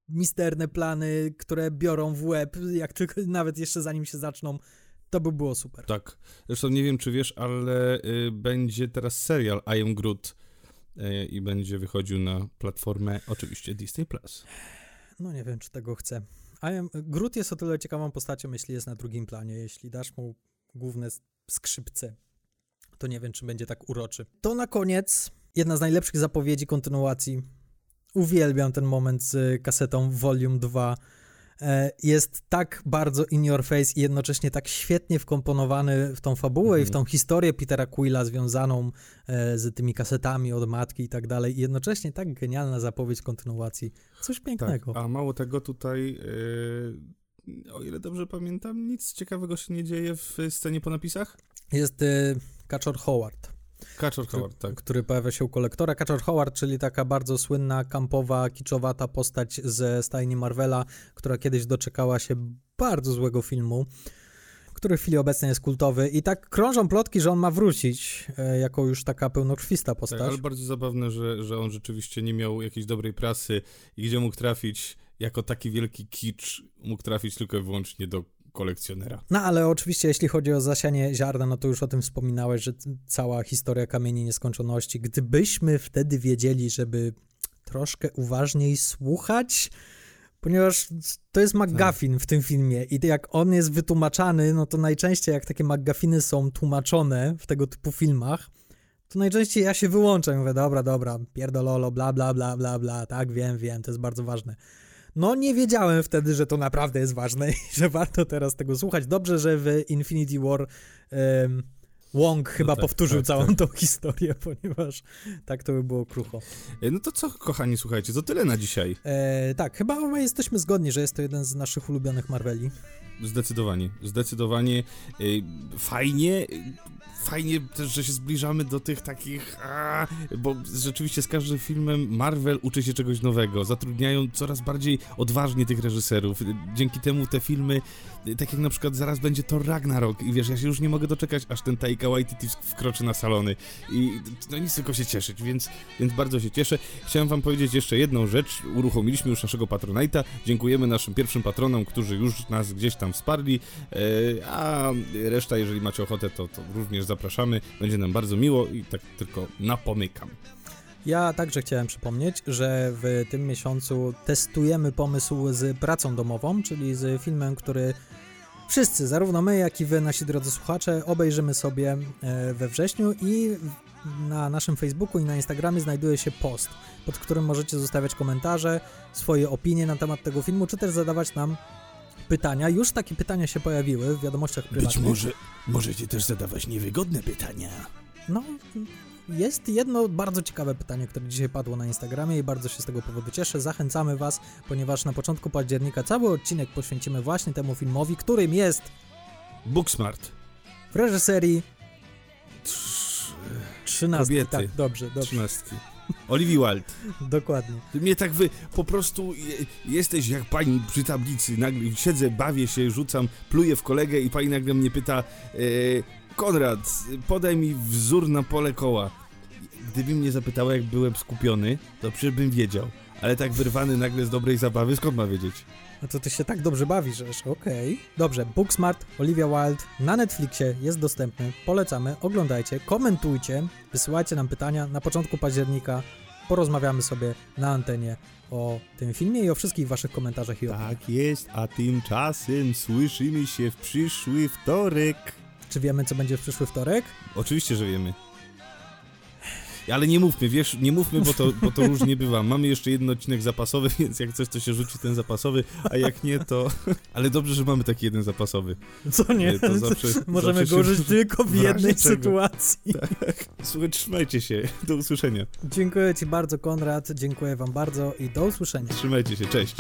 misterne plany, które biorą w łeb, jak tylko <laughs> nawet jeszcze zanim się zaczną, to by było super. Tak. Zresztą nie wiem, czy wiesz, ale y, będzie teraz serial I Am Groot i będzie wychodził na platformę oczywiście Disney+. Plus. No nie wiem, czy tego chcę. Am, Groot jest o tyle ciekawą postacią, jeśli jest na drugim planie. Jeśli dasz mu główne skrzypce, to nie wiem, czy będzie tak uroczy. To na koniec jedna z najlepszych zapowiedzi kontynuacji. Uwielbiam ten moment z kasetą Volume 2. E, Jest tak bardzo in your face i jednocześnie tak świetnie wkomponowany w tą fabułę i w tą historię Petera Quilla związaną e, z tymi kasetami od matki i tak dalej. I jednocześnie tak genialna zapowiedź kontynuacji. Coś pięknego. Tak, a mało tego tutaj, y, o ile dobrze pamiętam, nic ciekawego się nie dzieje w scenie po napisach? Jest y, Kaczor Howard, Kaczor Howard, tak. który pojawia się u kolektora. Kaczor Howard, czyli taka bardzo słynna, kampowa, kiczowata postać ze stajni Marvela, która kiedyś doczekała się bardzo złego filmu, który w chwili obecnej jest kultowy. I tak krążą plotki, że on ma wrócić e, jako już taka pełnokrwista Tak, postać. ale bardzo zabawne, że, że on rzeczywiście nie miał jakiejś dobrej prasy i gdzie mógł trafić jako taki wielki kicz, mógł trafić tylko i wyłącznie do kolekcjonera. No ale oczywiście, jeśli chodzi o zasianie ziarna, no to już o tym wspominałeś, że cała historia kamieni nieskończoności. Gdybyśmy wtedy wiedzieli, żeby troszkę uważniej słuchać, ponieważ to jest McGuffin w tym filmie i jak on jest wytłumaczany, no to najczęściej jak takie McGuffiny są tłumaczone w tego typu filmach, to najczęściej ja się wyłączam i mówię, dobra, dobra, pierdololo, bla, bla, bla, bla, bla, tak, wiem, wiem, to jest bardzo ważne. No nie wiedziałem wtedy, że to naprawdę jest ważne i <laughs> że warto teraz tego słuchać. Dobrze, że w Infinity War em, Wong chyba tak, powtórzył tak, całą tak. tą <laughs> historię, ponieważ tak to by było krucho. E, No to co, kochani, słuchajcie, to tyle na dzisiaj. E, tak, chyba my jesteśmy zgodni, że jest to jeden z naszych ulubionych Marveli. Zdecydowanie, zdecydowanie y, fajnie, fajnie też, że się zbliżamy do tych takich, a, bo rzeczywiście z każdym filmem Marvel uczy się czegoś nowego, zatrudniają coraz bardziej odważnie tych reżyserów, dzięki temu te filmy, tak jak na przykład zaraz będzie Thor Ragnarok i wiesz, ja się już nie mogę doczekać, aż ten Taika Waititi wkroczy na salony. I no nic tylko się cieszyć, więc, więc bardzo się cieszę. Chciałem wam powiedzieć jeszcze jedną rzecz, uruchomiliśmy już naszego Patronite'a, dziękujemy naszym pierwszym patronom, którzy już nas gdzieś tam wsparli, e, a reszta, jeżeli macie ochotę, to, to również zapraszamy, będzie nam bardzo miło i tak tylko napomykam. Ja także chciałem przypomnieć, że w tym miesiącu testujemy pomysł z pracą domową, czyli z filmem, który wszyscy, zarówno my, jak i wy, nasi drodzy słuchacze, obejrzymy sobie e, we wrześniu i na naszym Facebooku i na Instagramie znajduje się post, pod którym możecie zostawiać komentarze, swoje opinie na temat tego filmu, czy też zadawać nam pytania. Już takie pytania się pojawiły w wiadomościach prywatnych. możecie też zadawać niewygodne pytania. No, jest jedno bardzo ciekawe pytanie, które dzisiaj padło na Instagramie i bardzo się z tego powodu cieszę. Zachęcamy Was, ponieważ na początku października cały odcinek poświęcimy właśnie temu filmowi, którym jest Booksmart. w reżyserii 13. Kobiety. Tak, dobrze, dobrze, Trzynastki. Olivia Wilde. dokładnie. Ty mnie tak wy, po prostu je, jesteś jak pani przy tablicy, nagle siedzę, bawię się, rzucam, pluję w kolegę i pani nagle mnie pyta e, Konrad, podaj mi wzór na pole koła. Gdyby mnie zapytała, jak byłem skupiony, to przecież bym wiedział. Ale tak wyrwany nagle z dobrej zabawy, skąd ma wiedzieć? No to ty się tak dobrze bawisz, że okej. Dobrze, Booksmart, Olivia Wilde na Netflixie jest dostępny. Polecamy, oglądajcie, komentujcie, wysyłajcie nam pytania. Na początku października porozmawiamy sobie na antenie o tym filmie i o wszystkich waszych komentarzach i opiniach. Tak jest, a tymczasem słyszymy się w przyszły wtorek. Czy wiemy, co będzie w przyszły wtorek? Oczywiście, że wiemy. Ale nie mówmy, wiesz, nie mówmy, bo to, bo to różnie bywa. Mamy jeszcze jeden odcinek zapasowy, <laughs> więc jak coś, to się rzuci ten zapasowy, a jak nie, to... <laughs> Ale dobrze, że mamy taki jeden zapasowy. Co nie? Nie, to zawsze- <laughs> Możemy zawsze go się- użyć tylko w jednej sytuacji. Słuchaj, trzymajcie się. Do usłyszenia. Dziękuję Ci bardzo, Konrad. Dziękuję Wam bardzo i do usłyszenia. Trzymajcie się, cześć.